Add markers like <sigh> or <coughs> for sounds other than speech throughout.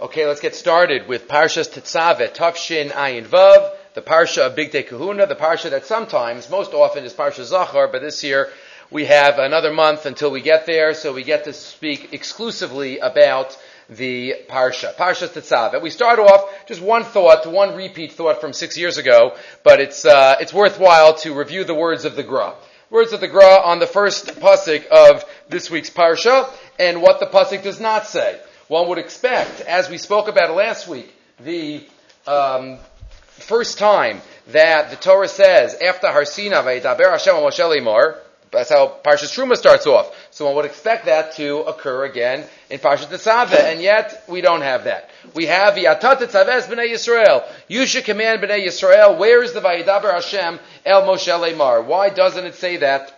Okay, let's get started with Parshas Tetzaveh, Tafshin Ayin Vav, the Parsha of Bigdei Kehuna, the Parsha that sometimes, most often, is Parsha Zachar, but this year we have another month until we get there, so we get to speak exclusively about the Parsha, Parsha Tetzaveh. We start off just one thought, one repeat thought from six years ago, but it's uh, it's worthwhile to review the words of the Gra. Words of the Gra on the first pasuk of this week's Parsha, and what the pasuk does not say one would expect, as we spoke about last week, the um, first time that the Torah says, after Harsina, Vaydaber Hashem Moshe Lemar, that's how Parshas Truma starts off. So one would expect that to occur again in Parshas Tetzaveh, and yet we don't have that. We have Yatat Tetzaves B'nai Yisrael. You should command B'nai Yisrael. Where is the Vayidaber Hashem El Moshe? Why doesn't it say that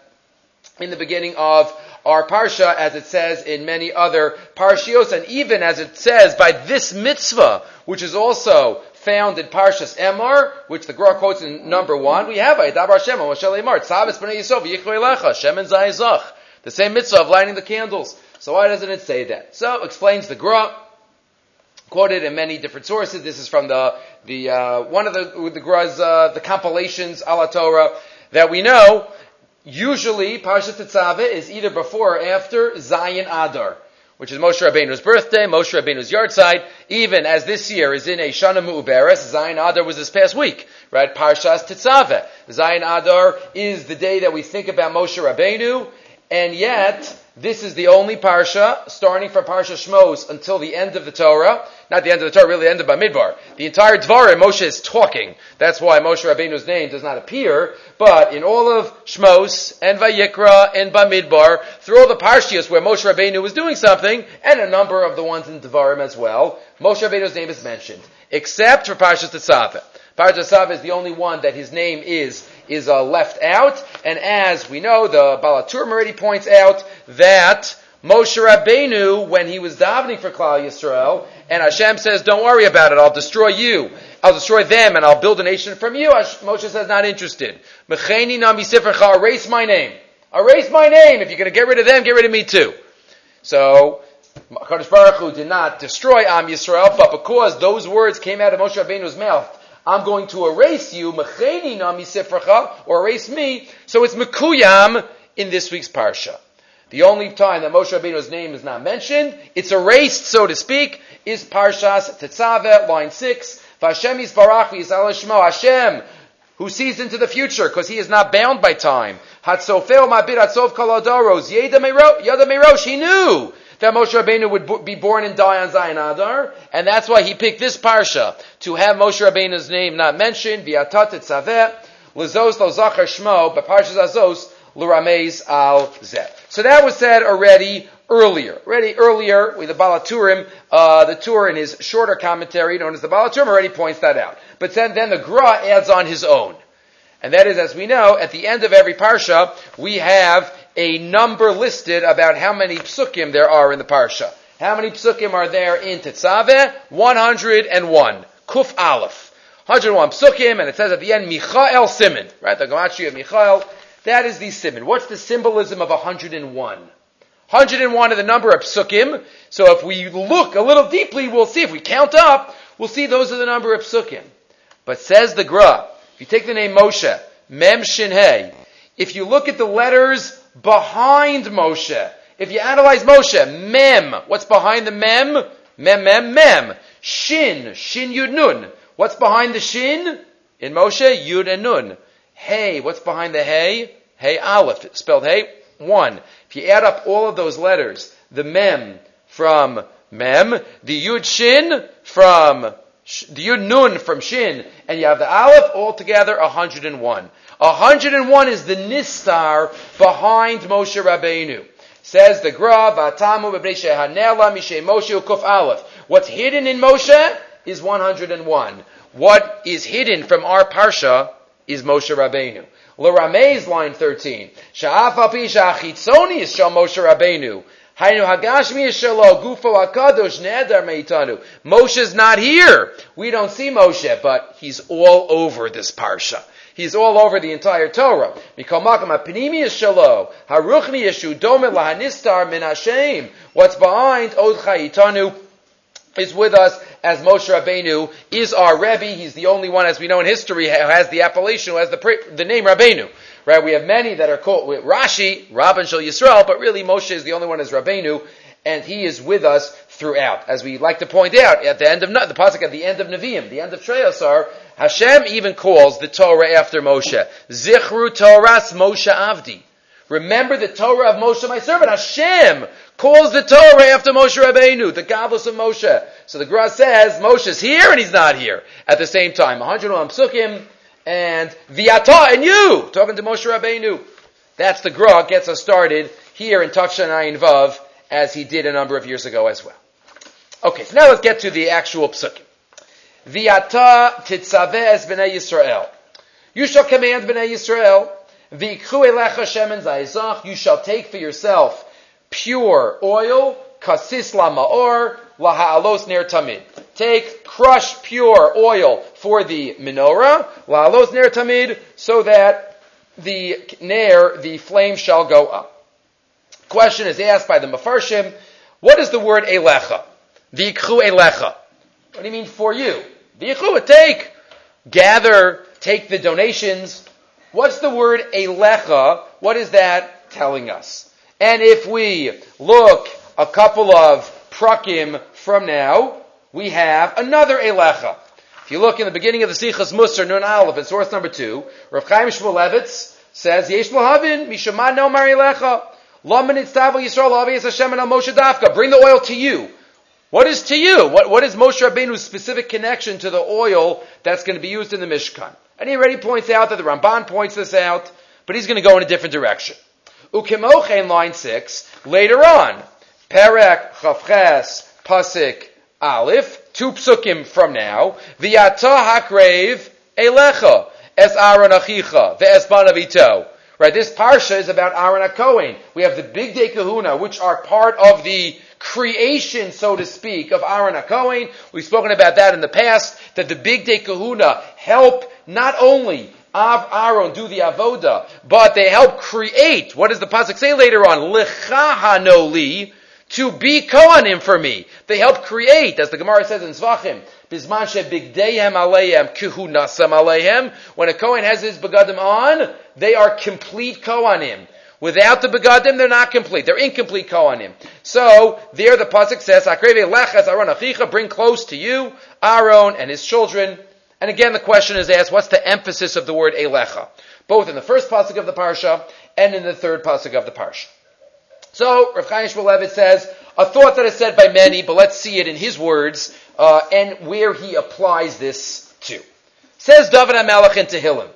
in the beginning of our parsha, as it says in many other parshios, and even as it says by this mitzvah, which is also found in Parshas Emor, which the Gra quotes in number one, we have Aydabar Hashem, Moshe Lemar, Tzavis B'nai Yisov, Yichvei Shem and Zayizach. The same mitzvah of lighting the candles. So why doesn't it say that? So explains the Gra, quoted in many different sources. This is from the the uh, one of the the Gra's uh, the compilations ala Torah that we know Usually, Parshat Tetzaveh is either before or after Zayin Adar, which is Moshe Rabbeinu's birthday, Moshe Rabbeinu's yahrzeit, even as this year is in a Shana Mu'uberes, Zayin Adar was this past week, right? Parshas Tetzaveh. Zayin Adar is the day that we think about Moshe Rabbeinu, and yet, this is the only parsha, starting from Parsha Shmos until the end of the Torah. Not the end of the Torah, really the end of Bamidbar. The entire Dvarim, Moshe is talking. That's why Moshe Rabbeinu's name does not appear. But in all of Shmos and Vayikra and Bamidbar, through all the parshias where Moshe Rabbeinu was doing something, and a number of the ones in Dvarim as well, Moshe Rabbeinu's name is mentioned. Except for Parshas Tetzaveh. Parshas Tetzaveh is the only one that his name is is uh, left out. And as we know, the Baal HaTurim already points out that Moshe Rabbeinu, when he was davening for Klal Yisrael, and Hashem says, "Don't worry about it. I'll destroy you. I'll destroy them, and I'll build a nation from you." Moshe says, "Not interested. Mecheni nami Erase my name. Erase my name. If you're going to get rid of them, get rid of me too." So. Kadosh Baruch Hu did not destroy Am Yisrael, but because those words came out of Moshe Rabbeinu's mouth, I'm going to erase you, or erase me. So it's mekuyam in this week's parsha. The only time that Moshe Rabbeinu's name is not mentioned, it's erased, so to speak, is Parshas Tetzaveh, line 6. Vashem Yisbarach Shmo Hashem, who sees into the future, because he is not bound by time. Hatzofel Mabir Hatzov Kaladoros, Yeda Merosh, he knew that Moshe Rabbeinu would be born and die on Zayin Adar, and that's why he picked this parsha to have Moshe Rabbeinu's name not mentioned. V'atat tzaveh lezos lo zachar shmo but b'parshas azos l'ramez al zeh. So that was said already earlier. Already earlier, with the Baal HaTurim, uh, the Tur in his shorter commentary known as the Baal HaTurim already points that out. But then, then the Gra adds on his own. And that is, as we know, at the end of every parsha, we have a number listed about how many psukim there are in the parsha. How many psukim are there in Tetzaveh? 101. Kuf Aleph. 101 psukim, and it says at the end, Michael Simon. Right? The Gematria of Michael. That is the Simon. What's the symbolism of 101? 101 is the number of psukim. So if we look a little deeply, we'll see. If we count up, we'll see those are the number of psukim. But says the Gra, if you take the name Moshe, Mem Shin Hey, if you look at the letters behind Moshe. If you analyze Moshe, Mem, what's behind the Mem? Mem, Mem, Mem. Shin, Shin, Yud, Nun. What's behind the Shin? In Moshe, Yud and Nun. Hey, what's behind the Hey? Hey Aleph, spelled Hey, one. If you add up all of those letters, the Mem from Mem, the Yud Shin from the Yud Nun from Shin, and you have the Aleph, altogether 101. 101 is the nistar behind Moshe Rabbeinu. Says the Gra, Vatamu Hanela Moshe Kuf Aleph. What's hidden in Moshe is 101. What is hidden from our Parsha is Moshe Rabbeinu. L'Ramez, line 13. Sha'af api sha'achitzoni is Shal Moshe Rabbeinu. Hainu hagashmi shelo gufo hakadosh neder meitanu. Moshe's not here. We don't see Moshe, but he's all over this parsha. He's all over the entire Torah. What's behind Od Chayitanu is with us as Moshe Rabbeinu is our Rebbe. He's the only one, as we know in history, who has the appellation, who has the, the name Rabbeinu. Right? We have many that are called with Rashi, Rabban Shal Yisrael, but really Moshe is the only one as Rabbeinu, and he is with us throughout. As we like to point out, at the end of the pasuk at the end of Nevi'im, the end of Treyasar, Hashem even calls the Torah after Moshe. Zichru Torahs Moshe Avdi. Remember the Torah of Moshe, my servant. Hashem calls the Torah after Moshe Rabbeinu, the gadlus of Moshe. So the Gra says Moshe's here and he's not here at the same time. 101 psukim and Viata and you talking to Moshe Rabbeinu. That's the Gra gets us started here in Tafshan Ayin Vav as he did a number of years ago as well. Okay, so now let's get to the actual psukim. Viata titzaveh b'nei Yisrael. You shall command b'nei Yisrael you shall take for yourself pure oil, kasis lamaor, laha'alos ner tamid. Take crushed pure oil for the menorah, laha'alos ner tamid, so that the ner, the flame shall go up. Question is asked by the Mefarshim, what is the word elecha? V'ikchu elecha. What do you mean for you? V'ikchu, take, gather, take the donations, What's the word elecha? What is that telling us? And if we look a couple of prakim from now, we have another elecha. If you look in the beginning of the Sichas Musar Nun Aleph in source number two, Rav Chaim Shmulevitz says, Yesh Lahavin, Mishaman no Mar Elecha, Laman Itztavu Yisrael Aviyas Hashem and Moshe Dafka. Bring the oil to you. What is to you? What, what is Moshe Rabbeinu's specific connection to the oil that's going to be used in the Mishkan? And he already points out that the Ramban points this out, but he's going to go in a different direction. Ukimoche in line six, later on, Perek Chavches Pasik Aleph, two psukim from now, V'yata Hakrev Elecha, Es Aaron Achicha, Ve'es Banavito. Right, this parsha is about Aaron HaKohen. We have the bigdei kehuna, which are part of the creation, so to speak, of Aaron HaKohen. We've spoken about that in the past, that the big day kahuna help not only Av Aaron do the avoda, but they help create. What does the pasuk say later on? Lichahanoli to be kohanim for me. They help create, as the Gemara says in Zvachim, Bisman bigdeihem aleim kihunasam aleim. When a kohen has his begadim on, they are complete kohanim. Without the begadim, they're not complete. They're incomplete kohanim. So there, the pasuk says, "Akreve lechas Aaron achicha, bring close to you Aaron and his children." And again, the question is asked, what's the emphasis of the word Elecha? Both in the first pasuk of the parsha and in the third pasuk of the parsha. So, Rav Chaim Shmulevitz says, a thought that is said by many, but let's see it in his words, uh, and where he applies this to. Says David HaMelech in Tehillim,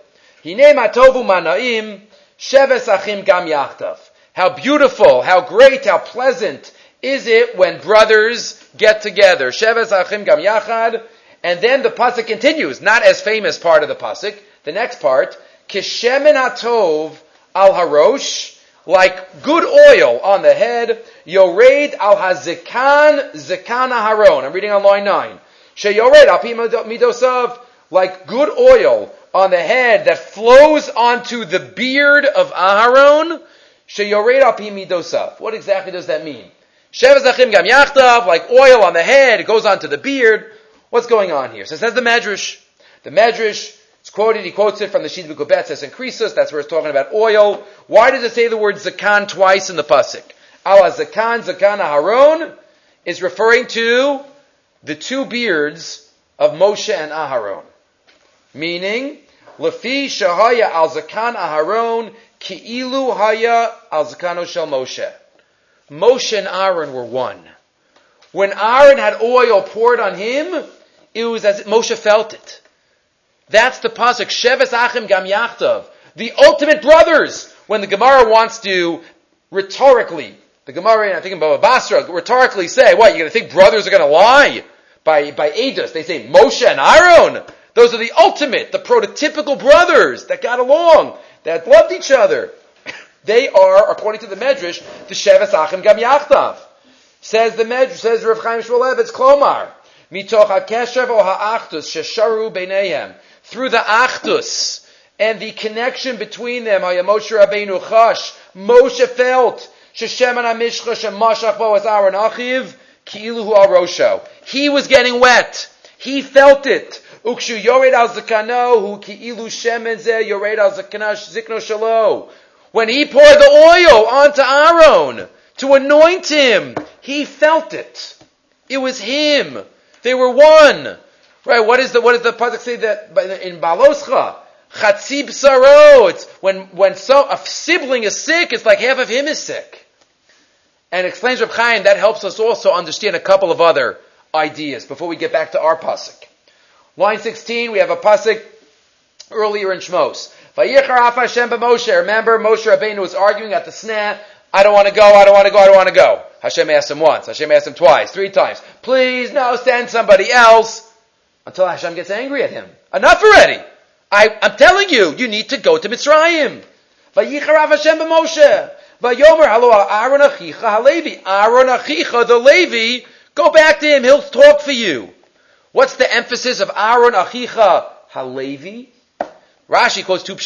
Hine matovu manaim, sheves gam. How beautiful, how great, how pleasant is it when brothers get together. Sheves achim gam yachad, and then the pasuk continues, not as famous part of the pasuk. The next part, kishemen atov al harosh, like good oil on the head. Yored al hazikan zikana haron. I'm reading on line nine. Sheyored al midosav, like good oil on the head that flows onto the beard of Aharon. Sheyored al midosav. What exactly does that mean? Shevazachim gam yachtav, like oil on the head, it goes onto the beard. What's going on here? So it says the Medrash. The Medrash, it's quoted, he quotes it from the Shid B'Kubet, says in Krisus, that's where it's talking about oil. Why does it say the word Zakan twice in the Pasuk? Ala Zakan, Zakan Aharon is referring to the two beards of Moshe and Aharon. Meaning, Lafi Shahaya al Zakan Aharon, Ki'ilu Haya al Zakano Shel Moshe. Moshe and Aaron were one. When Aaron had oil poured on him, it was as Moshe felt it. That's the pasuk. Sheves Achim Gam Yachtav. The ultimate brothers. When the Gemara wants to rhetorically, the Gemara, and I think in Baba Basra, rhetorically say, what, you're going to think brothers are going to lie? By, by Eidos, they say Moshe and Aaron. Those are the ultimate, the prototypical brothers that got along, that loved each other. <laughs> They are, according to the Medrash, the Sheves Achim Gam Yachtav. Says the Medrash, says Rav Chaim Shmulevitz, Klomar. Mitoch HaKeshev o HaAchtus Shesharu Beineihem. Through the Achtus and the connection between them, Moshe Rabbeinu Chash, Moshe felt, Sheshem and HaMishcha Shemashach Bo as Aaron Achiv, Ki'iluhu al rosho. He was getting wet. He felt it. Ukshu yored al zakano hu ki'ilu shemen zeh yored al zikno shalo. When he poured the oil onto Aaron to anoint him, he felt it. It was him. They were one. Right? What is the what does the pasuk say that in Baloscha? Chatzib saro. It's when when so a sibling is sick, it's like half of him is sick. And explains Reb Chaim that helps us also understand a couple of other ideas before we get back to our pasuk. Line sixteen, we have a pasuk earlier in Shmos. Remember, Moshe Rabbeinu was arguing at the sneh. I don't want to go. I don't want to go. I don't want to go. Hashem asked him once. Hashem asked him twice, three times. Please, no, send somebody else. Until Hashem gets angry at him. Enough already. I, am telling you, you need to go to Mitzrayim. Vayicharav Hashem b'Moshe. Vayomer halo Aaron achicha halevi. Aaron achicha, the Levi, go back to him. He'll talk for you. What's the emphasis of Aaron achicha halevi? Rashi quotes two.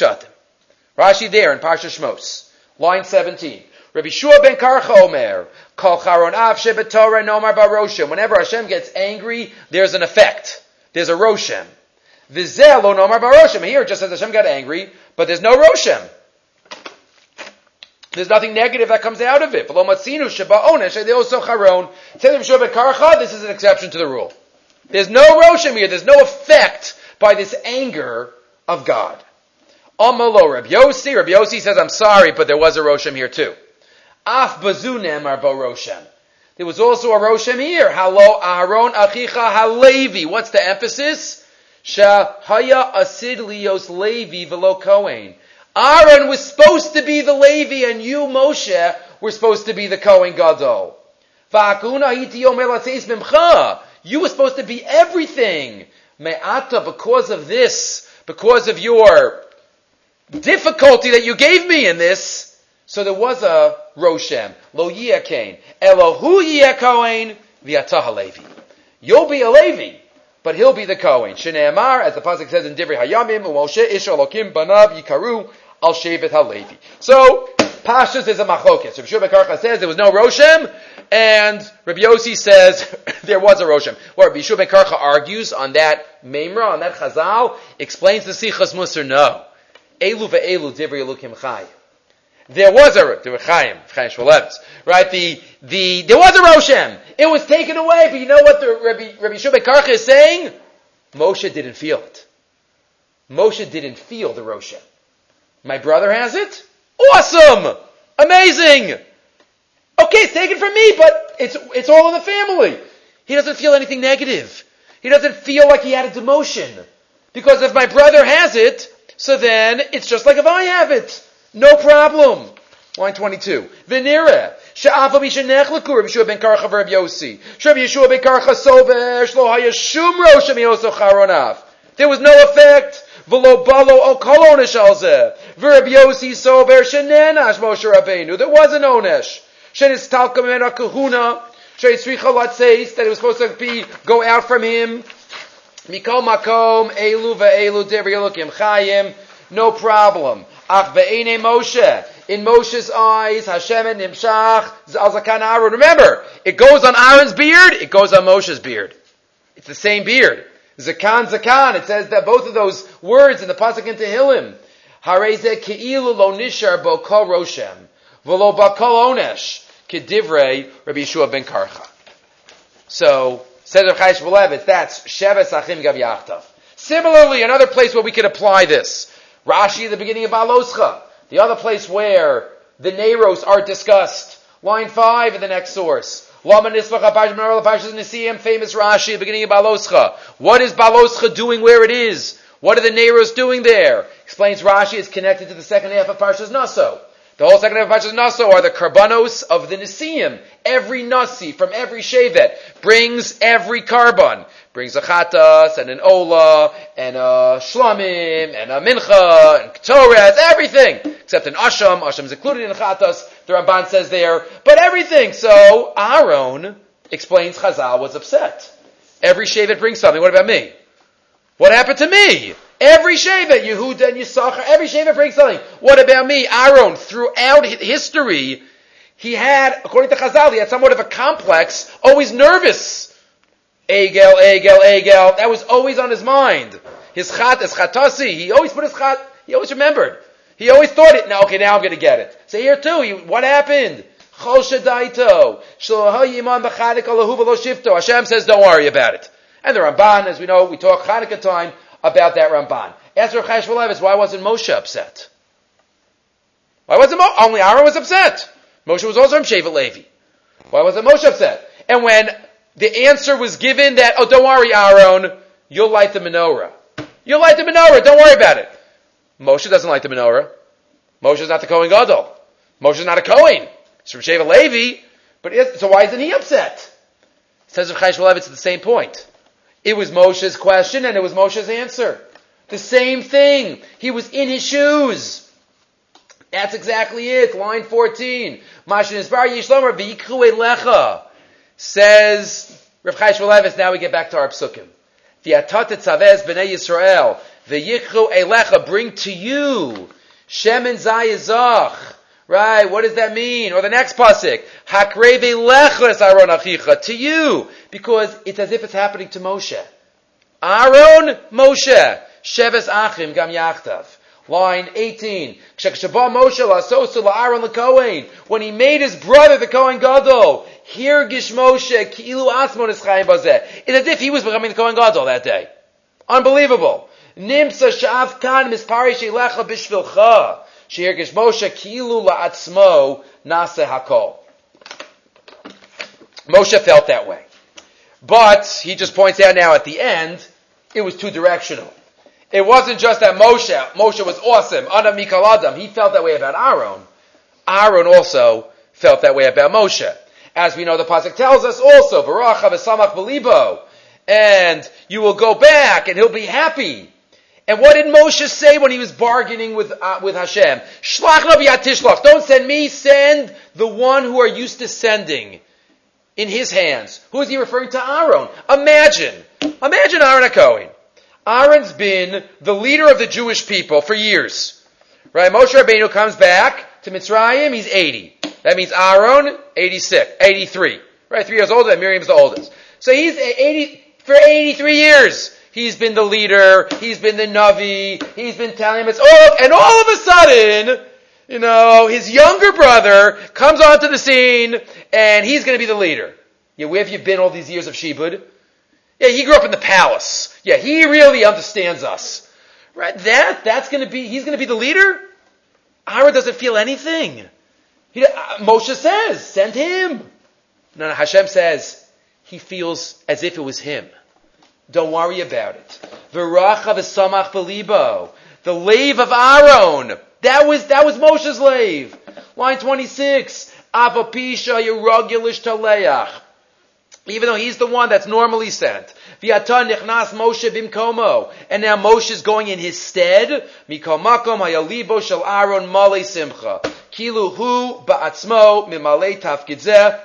Rashi there in Parsha Shmos, line 17. Rabbi Shua ben Karcha Omer, Kol Charon Av Shebetorah Nomar Baroshem. Whenever Hashem gets angry, there's an effect. There's a Roshem. Vizel lo Nomar Baroshem. Here just says Hashem got angry, but there's no Roshem. There's nothing negative that comes out of it. This is an exception to the rule. There's no Roshem here. There's no effect by this anger of God. Amalo Reb Yossi. Reb Yossi says, I'm sorry, but there was a Roshem here too. Af bazunem arbo Roshem. There was also a Roshem here. Halo Aaron Achicha Halevi. What's the emphasis? Shahaya Asid Lios Levi Velo Kohen. Aaron was supposed to be the Levi and you, Moshe, were supposed to be the Kohen Gadol. You were supposed to be everything. Me'ata, because of this, because of your difficulty that you gave me in this, so there was a Roshem. Lo Yiyakain. Elohu Yiyakain v'yatah Levi. You'll be a Levi, but he'll be the Kohen. Shneemar, as the pasuk says in Divrei Hayamim, Moshe Ish Banav Yikaru Al Shevet HaLevi. So, Pashas is a machlokes. Rabbi Shua Karcha says there was no Roshem, and Rabbi Yossi says <laughs> there was a Roshem. What Rabbi Shua Karcha argues on that Memra, on that Chazal, explains the Sichas Musar, no. Elu ve'elu Divrei Elokim Chai. There was a were Chaim, Chaim Shmulevitz, right? The the there was a Roshem. It was taken away, but you know what the Rabbi Rabbi Shubek Karcha is saying? Moshe didn't feel it. Moshe didn't feel the Roshem. My brother has it. Awesome, amazing. Okay, it's taken from me, but it's it's all in the family. He doesn't feel anything negative. He doesn't feel like he had a demotion because if my brother has it, so then it's just like if I have it. No problem. Line 22. Venira. Sha'afa mishanech Rabbi Yeshua ben Karcha v'Rab Yossi. Rabbi Yeshua ben Karcha sovesh lo hayashum rosh miyoso charonav. There was no effect. There was an onesh. That it was supposed to be, go out from him. Mikol makom, elu chayim. No problem. Ach ve'ene Moshe. In Moshe's eyes, Hashem and Nimshach, Zakan Aaron. Remember, it goes on Aaron's beard, it goes on Moshe's beard. It's the same beard. Zakan, Zakan. It says that both of those words in the Pasuk in Tehillim. Hareze ke'ilu lo nishar bo kol roshem. V'lo bakol onesh. Kedivrei Rabbi Yeshua ben Karcha. So, says Rav Chayish that's Sheves Achim Gav. Similarly, another place where we could apply this. Rashi at the beginning of Baloscha. The other place where the Neros are discussed. Line 5 in the next source. Famous Rashi at the beginning of Baloscha. What is Baloscha doing where it is? What are the Neros doing there? Explains Rashi, it's connected to the second half of Parshas Naso. The whole second half of Parshas Naso are the karbanos of the Nisim. Every Nasi from every Shevet brings every korban brings a chatas and an ola and a shlamim and a mincha and ketores, everything except an asham. Asham is included in chatas. The Ramban says there, but everything. So Aaron explains Chazal was upset. Every Shevet brings something. What about me? What happened to me? Every Shevet, Yehuda and Yisachar, every Shevet brings something. What about me? Aaron, throughout history, he had, according to Chazal, he had somewhat of a complex, always nervous. Egel, Egel, Egel. That was always on his mind. His chat, his chatasi. He always put his chat, he always remembered. He always thought it. Now, okay, now I'm going to get it. So here too, he, what happened? Hashem says, don't worry about it. And the Ramban, as we know, we talk Hanukkah time about that Ramban. Answer Chash why wasn't Moshe upset? Why wasn't Mo- only Aaron was upset? Moshe was also from Shevet Levi. Why wasn't Moshe upset? And when the answer was given that, oh, don't worry, Aaron, you'll light the menorah. You'll light the menorah, don't worry about it. Moshe doesn't light the menorah. Moshe's not the Kohen Gadol. Moshe's not a Kohen. He's from Shevet Levi. But it, so why isn't he upset? Says Rav Chai it's the same point. It was Moshe's question and it was Moshe's answer. The same thing. He was in his shoes. That's exactly it. Line 14. Mashin Isbar Yishlomer V'yikhu Lecha. Says Rav Chai Shmulevitz, now we get back to our psukim. V'yatat tzavez b'nei Yisrael. V'yikhu Elecha, bring to you. Shem Shemen Zayizach. Right, what does that mean? Or the next pasuk, Hakreve lechles Aaron achicha, to you, because it's as if it's happening to Moshe. Aaron, Moshe, Sheves Achim Gam Yachtav. Line 18. When he made his brother the Kohen Gadol, here Gish Moshe, Ki'ilu Asmon is Bazeh. It's as if he was becoming the Kohen Gadol that day. Unbelievable. Nimsa Sha'af Kan Mispari Sheilecha Bishvilcha. Sheir Gish Moshe, Ki'ilu La'atzmo Nase Hakol. Moshe felt that way. But, he just points out now at the end, it was two directional. It wasn't just that Moshe, Moshe was awesome, Adam Mikal Adam. He felt that way about Aaron. Aaron also felt that way about Moshe. As we know, the Pasuk tells us also, Baruch Samach Belibo. And you will go back and he'll be happy. And what did Moshe say when he was bargaining with, uh, with Hashem? Shlach tishlach. Don't send me, send the one who are used to sending in his hands. Who is he referring to? Aaron. Imagine. Imagine Aaron Cohen. Aaron's been the leader of the Jewish people for years. Right? Moshe Rabbeinu comes back to Mitzrayim, he's 80. That means Aaron, 86, 83. Right? Three years older, and Miriam's the oldest. So he's 80, for 83 years. He's been the leader, he's been the Navi, he's been telling him it's all, and all of a sudden, you know, his younger brother comes onto the scene, and he's gonna be the leader. Yeah, where have you been all these years of Shibud? Yeah, he grew up in the palace. Yeah, he really understands us. Right? That, that's gonna be, he's gonna be the leader? Aaron doesn't feel anything. He, uh, Moshe says, send him. No, no, Hashem says, he feels as if it was him. Don't worry about it. The lave of Aaron. That was, that was Moshe's lave. Line 26. Avapisha yerogulish taleach even though he's the one that's normally sent. Moshe bimkomo, and now Moshe is going in his stead. Simcha. Kilu hu ba'atzmo tafkidzeh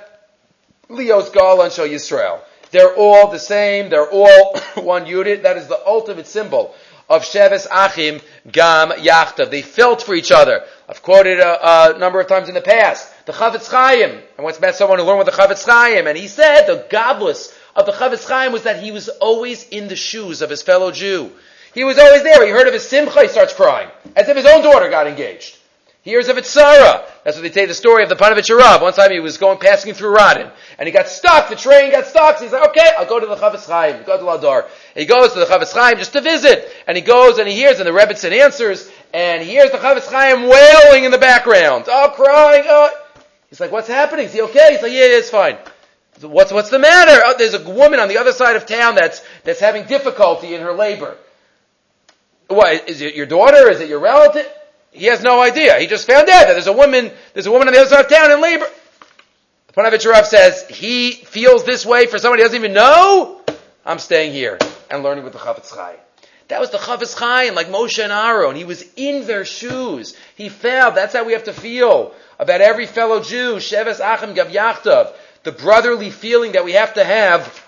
shel Yisrael. They're all the same. They're all <coughs> one unit. That is the ultimate symbol of Sheves Achim Gam Yachtav. They felt for each other. I've quoted a, a, number of times in the past. The Chafetz Chaim. I once met someone who learned with the Chafetz Chaim, and he said the gadlus of the Chafetz Chaim was that he was always in the shoes of his fellow Jew. He was always there. He heard of his simcha, he starts crying, as if his own daughter got engaged. He hears of it Sarah. That's what they tell you the story of the Panovich Rav. One time he was going passing through Radin, and he got stuck. The train got stuck. So he's like, "Okay, I'll go to the Chafetz Chaim. Go to Ladar." He goes to the Chafetz Chaim just to visit, and he goes and he hears, and the Rebbitzin answers, and he hears the Chafetz Chaim wailing in the background, oh, crying. Oh. He's like, "What's happening? Is he okay?" He's like, "Yeah, yeah it's fine." What's what's the matter? Oh, there's a woman on the other side of town that's that's having difficulty in her labor. What is it? Your daughter? Is it your relative? He has no idea. He just found out that there's a woman, there's a woman on the other side of town in labor. The Panovich Rav says he feels this way for somebody he doesn't even know. I'm staying here and learning with the Chafetz Chaim. That was the Chafetz Chaim, like Moshe and Aaron. He was in their shoes. He felt. That's how we have to feel about every fellow Jew. Sheves Achim Gav Yachtav. The brotherly feeling that we have to have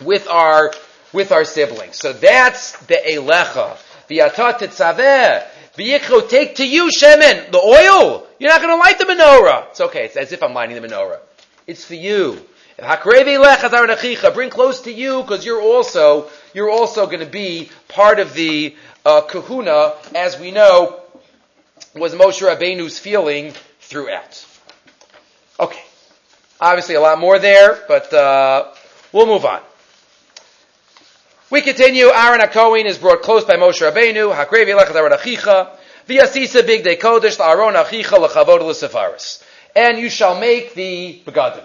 with our with our siblings. So that's the Elecha. The Atat Tetzaveh. V'yikro, take to you shemen, the oil. You're not going to light the menorah. It's okay. It's as if I'm lighting the menorah. It's for you. Bring close to you because you're also you're also going to be part of the uh, kahuna, as we know was Moshe Rabbeinu's feeling throughout. Okay, obviously a lot more there, but uh, we'll move on. We continue. Aaron HaKohen is brought close by Moshe Rabbeinu. Hakrevi lechad Aaron Achicha. V'yasisa big kodesh Aaron Achicha lechavod l'sefaris. And you shall make the begadim.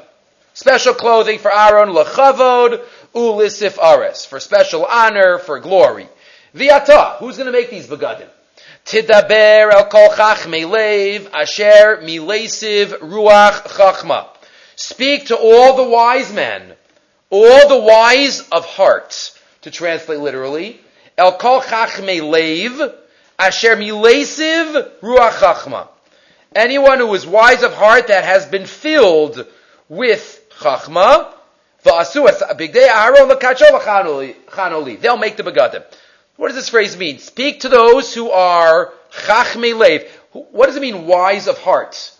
Special clothing for Aaron, lechavod ulisif ares, for special honor, for glory. Viata, who's going to make these begadim? Tidaber el kol chachmei leiv asher milesiv ruach chachma. Speak to all the wise men, all the wise of heart, to translate literally. El kol chachmei leiv asher milesiv ruach chachma. Anyone who is wise of heart that has been filled with chachma, They'll make the begadim. What does this phrase mean? Speak to those who are chachme lev. What does it mean, wise of heart?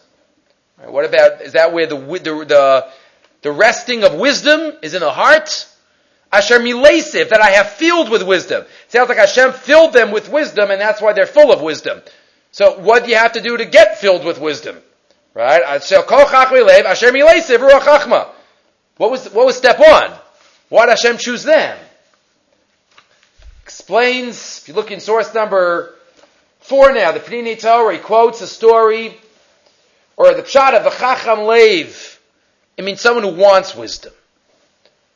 What about, is that where the, the, the, the resting of wisdom is in the heart? Asher milesiv, that I have filled with wisdom. It sounds like Hashem filled them with wisdom and that's why they're full of wisdom. So what do you have to do to get filled with wisdom? Right? Asher milesiv ruach. What was, what was step one? Why did Hashem choose them? Explains, if you look in source number four now, the Pnini Torah, he quotes a story, or the pshat of the Chacham Lev. It means someone who wants wisdom.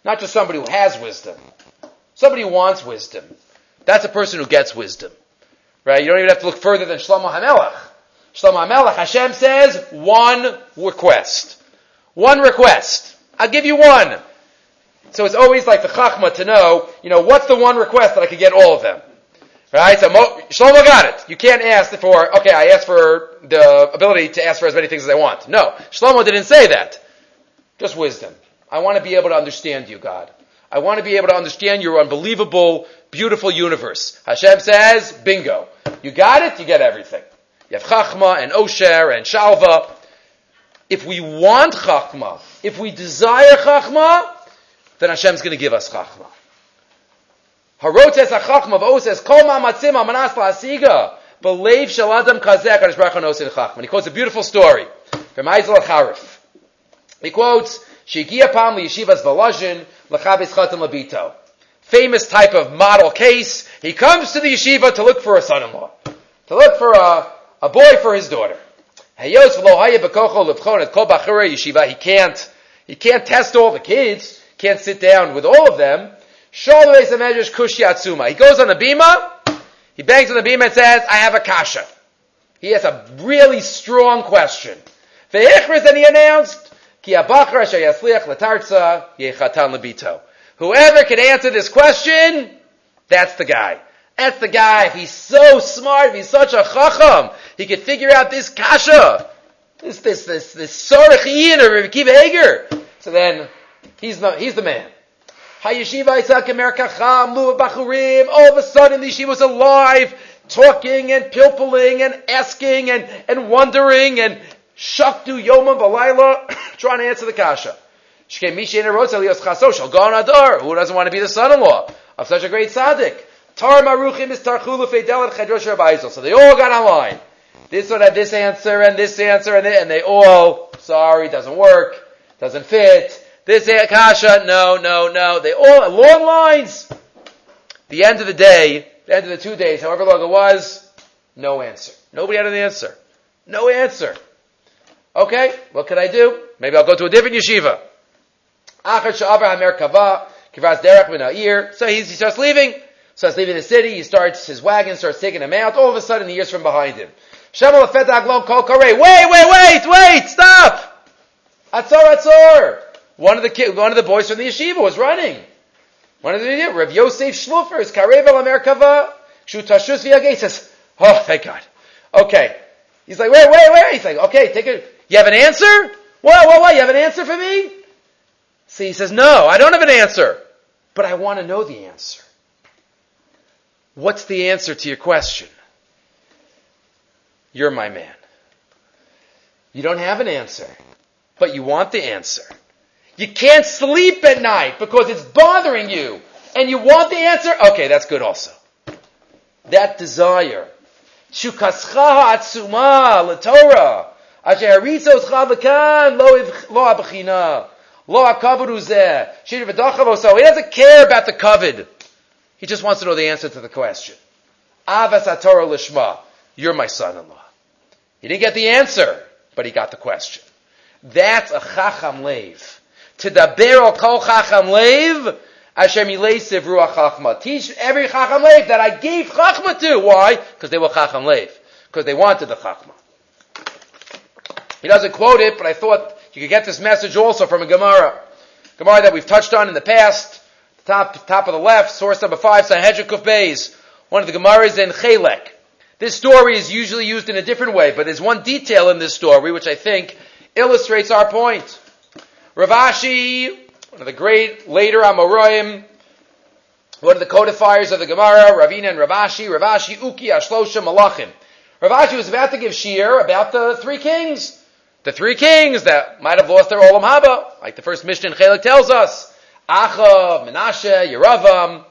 Not just somebody who has wisdom. Somebody who wants wisdom. That's a person who gets wisdom. Right? You don't even have to look further than Shlomo HaMelech. Shlomo HaMelech, Hashem says, one request. One request. I'll give you one. So it's always like the chachma to know, you know, what's the one request that I could get all of them? Right? So Mo, Shlomo got it. You can't ask for, okay, I asked for the ability to ask for as many things as I want. No. Shlomo didn't say that. Just wisdom. I want to be able to understand you, God. I want to be able to understand your unbelievable, beautiful universe. Hashem says, bingo. You got it, you get everything. You have chachma and osher and shalva. If we want chachma, if we desire chachma, then Hashem's going to give us chachma. Harotes chachma v'oses kol ma'amatzim amanas la'asiga b'leiv shel adam kazeh HaKadosh Baruch Hu nosin chachma. He quotes a beautiful story from Aizal Charif. He quotes, Shigia pam liyeshivas v'lajin l'chabes chatam labito. Famous type of model case. He comes to the yeshiva to look for a son-in-law. To look for a, a boy for his daughter. He can't, he can't test all the kids, can't sit down with all of them. He goes on the bima, he bangs on the bima and says, I have a kasha. He has a really strong question. And he announced, Whoever can answer this question, that's the guy. That's the guy. If he's so smart, if he's such a chacham, he could figure out this kasha, this this this this sorach or Rabbi Akiva Eiger. So then he's the he's the man. Hayeshiva Isaac Kacham, Lu Bachurim. All of a sudden, the yeshiva was alive, talking and pilpling and asking and and wondering and shaktu yomam balayla, <coughs> trying to answer the kasha. She came Meshaina Rosalchosh, who doesn't want to be the son-in-law of such a great tzaddik? Tar Maruchim is Tarchulu Chedrosh Rabbaisel. So they all got online. This one had this answer and this answer and, and they all, sorry, doesn't work, doesn't fit. This Akasha, no, no, no. They all, long lines. The end of the day, the end of the two days, however long it was, no answer. Nobody had an answer. No answer. Okay, what can I do? Maybe I'll go to a different yeshiva. So he starts leaving starts leaving the city, he starts, his wagon starts taking him out, all of a sudden he hears from behind him. Wait, wait, wait, wait, stop! Atzor, Atzor! One of the kid, one of the boys from the yeshiva was running. One of the, Rav Yosef Shlufer is Karev Amerikava, Shutashus Viagay, says, oh, thank God. Okay. He's like, wait, wait, wait. He's like, okay, take it. You have an answer? What, what, what? You have an answer for me? See, he says, no, I don't have an answer. But I want to know the answer. What's the answer to your question? you're my man. You don't have an answer, but you want the answer. You can't sleep at night because it's bothering you, and you want the answer? Okay, that's good also. That desire. Shukascha atzuma l'Torah. Asher haritzos lekan lo abchina. Lo v'dachav He doesn't care about the covet. He just wants to know the answer to the question. Avas Torah lishma. You're my son-in-law. He didn't get the answer, but he got the question. That's a chacham leiv. To daber al kol chacham leiv, Hashem yilesiv ruach chachma. Teach every chacham leiv that I gave chachma to. Why? Because they were chacham leiv. Because they wanted the chachma. He doesn't quote it, but I thought you could get this message also from a Gemara. Gemara that we've touched on in the past. Top, top of the left, source number five, Sanhedrin Kuf Beis. One of the Gemaras in Chelek. This story is usually used in a different way, but there's one detail in this story which I think illustrates our point. Rav Ashi, one of the great later Amoraim, one of the codifiers of the Gemara, Ravina and Rav Ashi, Ravashi Uki Ashlosha Malachim. Rav Ashi was about to give shir about the three kings. The three kings that might have lost their Olam Haba, like the first Mishnah in Chelek tells us. Achav, Menashe, Yeravam.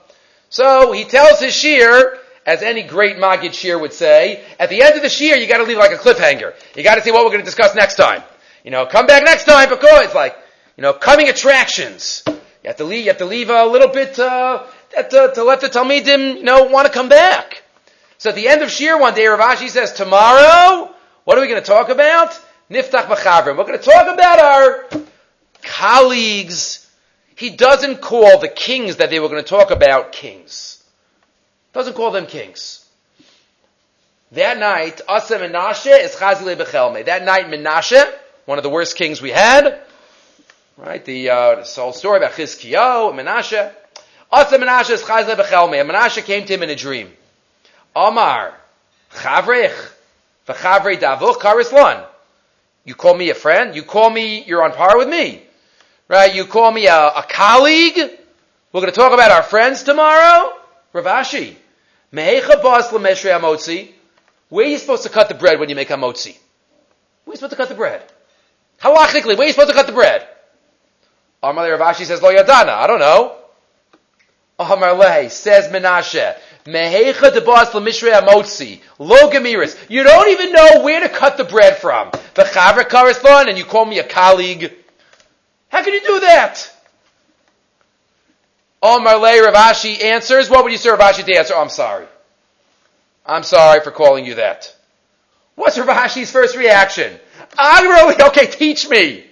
So he tells his shir, as any great Magid shir would say, at the end of the shir, you gotta leave like a cliffhanger. You gotta see what we're gonna discuss next time. You know, come back next time because like, you know, coming attractions. You have to leave, you have to leave a little bit, uh, to, to let the Talmidim, you know, want to come back. So at the end of Shir one day, Rav Ashi says, tomorrow, what are we going to talk about? Niftach B'chavrim. We're going to talk about our colleagues. He doesn't call the kings that they were going to talk about kings. Doesn't call them kings. That night, Asa Menashe is Chazile Bechelme. That night, Menashe, one of the worst kings we had, right? The, uh, whole story about Chizkiyo, Menashe. Asa Menashe is Chazile Bechelme. Menashe came to him in a dream. Omar, Chavrech, V'chavrei Davuch Karislan. You call me a friend? You call me, you're on par with me. Right? You call me a, a colleague? We're going to talk about our friends tomorrow? Rav Ashi. Mehecha bas lemeshre amotzi. Where are you supposed to cut the bread when you make amotzi? Where are you supposed to cut the bread? Halachically, where are you supposed to cut the bread? Amalei Rav Ashi says, Lo Yadana. I don't know. Amalei says Menashe. Mehecha debas lemishre amotzi. Lo gemiris. You don't even know where to cut the bread from. The chavra correspond and you call me a colleague. How can you do that? Omar Le Rav Ashi answers. What would you say Rav Ashi to answer? Oh, I'm sorry. I'm sorry for calling you that. What's Rav Ashi's first reaction? Really, okay, teach me.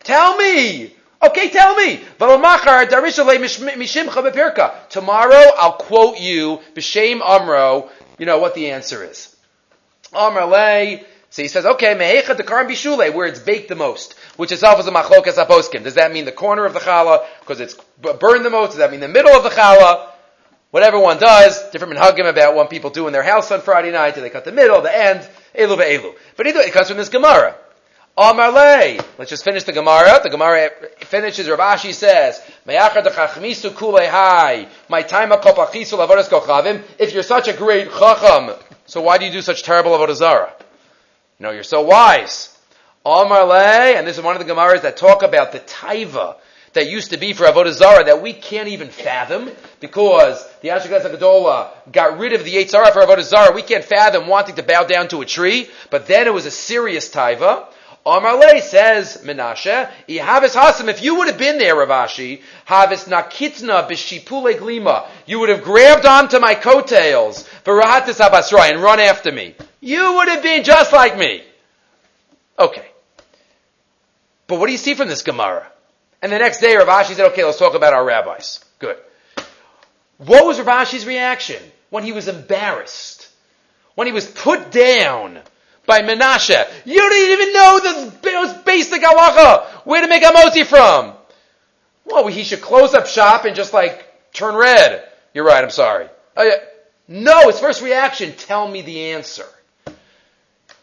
Tell me. Okay, tell me. Tomorrow I'll quote you, B'Shem Amro, you know what the answer is. Amr Le, so he says, okay, Mehecha Dekarim Bishule, where it's baked the most, which itself is a machlokas aposkim. Does that mean the corner of the challah, because it's burned the most? Does that mean the middle of the challah? Whatever one does, different minhagim about what people do in their house on Friday night, do they cut the middle, the end, elu ve'elu. But either way, it comes from this Gemara. Amarle. Let's just finish the Gemara. The Gemara finishes. Rav Ashi says, "Meyachar dechachmisu kulei hai. My time. If you're such a great chacham, so why do you do such terrible avodah zara? Know, you're so wise. Amarle, and this is one of the Gemaras that talk about the taiva that used to be for avodah zara that we can't even fathom because the Ashkenaz Agadola got rid of the yetzer hara for avodah zara. We can't fathom wanting to bow down to a tree, but then it was a serious taiva. Amarle says Menashe, Ihavis Hasim, if you would have been there, Rav Ashi, Havis Nakitna Bishipule Glima, you would have grabbed onto my coattails, for Varahatis Abasrai, and run after me. You would have been just like me. Okay. But what do you see from this Gemara? And the next day, Rav Ashi said, okay, let's talk about our rabbis. Good. What was Rav Ashi's reaction? When he was embarrassed. When he was put down by Menashe. You don't even know the most basic halacha. Where to make amoti from? Well, he should close up shop and just like turn red. You're right, I'm sorry. Oh, yeah. No, his first reaction, tell me the answer.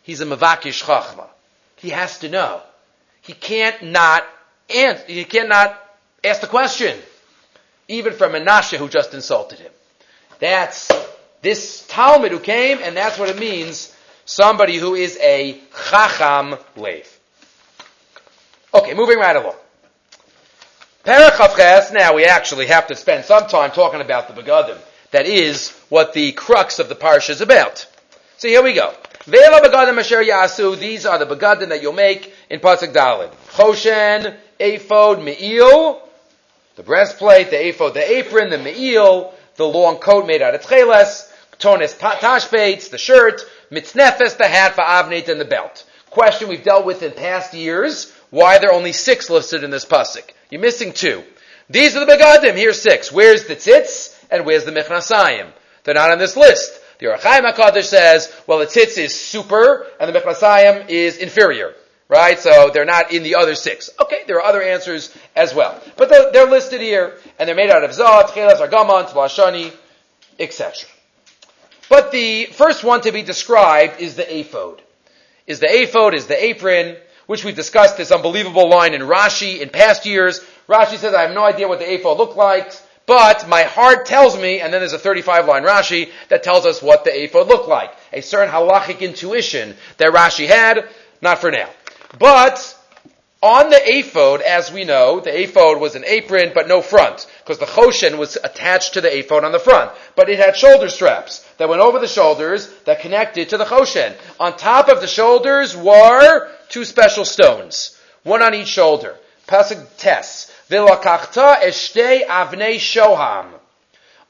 He's a mavakish chachma. He has to know. He can't not answer, he cannot ask the question. Even from Menashe who just insulted him. That's this Talmud who came, and that's what it means Somebody who is a chacham leif. Okay, moving right along. Parachavches, now we actually have to spend some time talking about the begadim. That is what the crux of the parsha is about. So here we go. Vela begadim asher yasu, these are the begadim that you'll make in Pasuk Dalid. Choshen, ephod, me'il, the breastplate, the ephod, the apron, the me'il, the long coat made out of tcheles, tonis tashbates, the shirt, mitznefes, the hat, va'avnate, and the belt. Question we've dealt with in past years, why there are only six listed in this pasuk? You're missing two. These are the begadim. Here's six. Where's the tzitz and where's the mechnasayim? They're not on this list. The Ohr HaChaim HaKadosh says, well, the tzitz is super and the mechnasayim is inferior. Right? So they're not in the other six. Okay, there are other answers as well. But they're, they're listed here, and they're made out of zah, tchelas, argaman, tlashani, etc. But the first one to be described is the ephod. Is the ephod, is the apron, which we've discussed this unbelievable line in Rashi in past years. Rashi says, I have no idea what the ephod looked like, but my heart tells me, and then there's a 35 line Rashi that tells us what the ephod looked like. A certain halachic intuition that Rashi had, not for now. But, on the ephod, as we know, the ephod was an apron, but no front, because the choshen was attached to the ephod on the front. But it had shoulder straps that went over the shoulders that connected to the choshen. On top of the shoulders were two special stones, one on each shoulder. Pasuk tes. V'lakachta eshtei avnei shoham.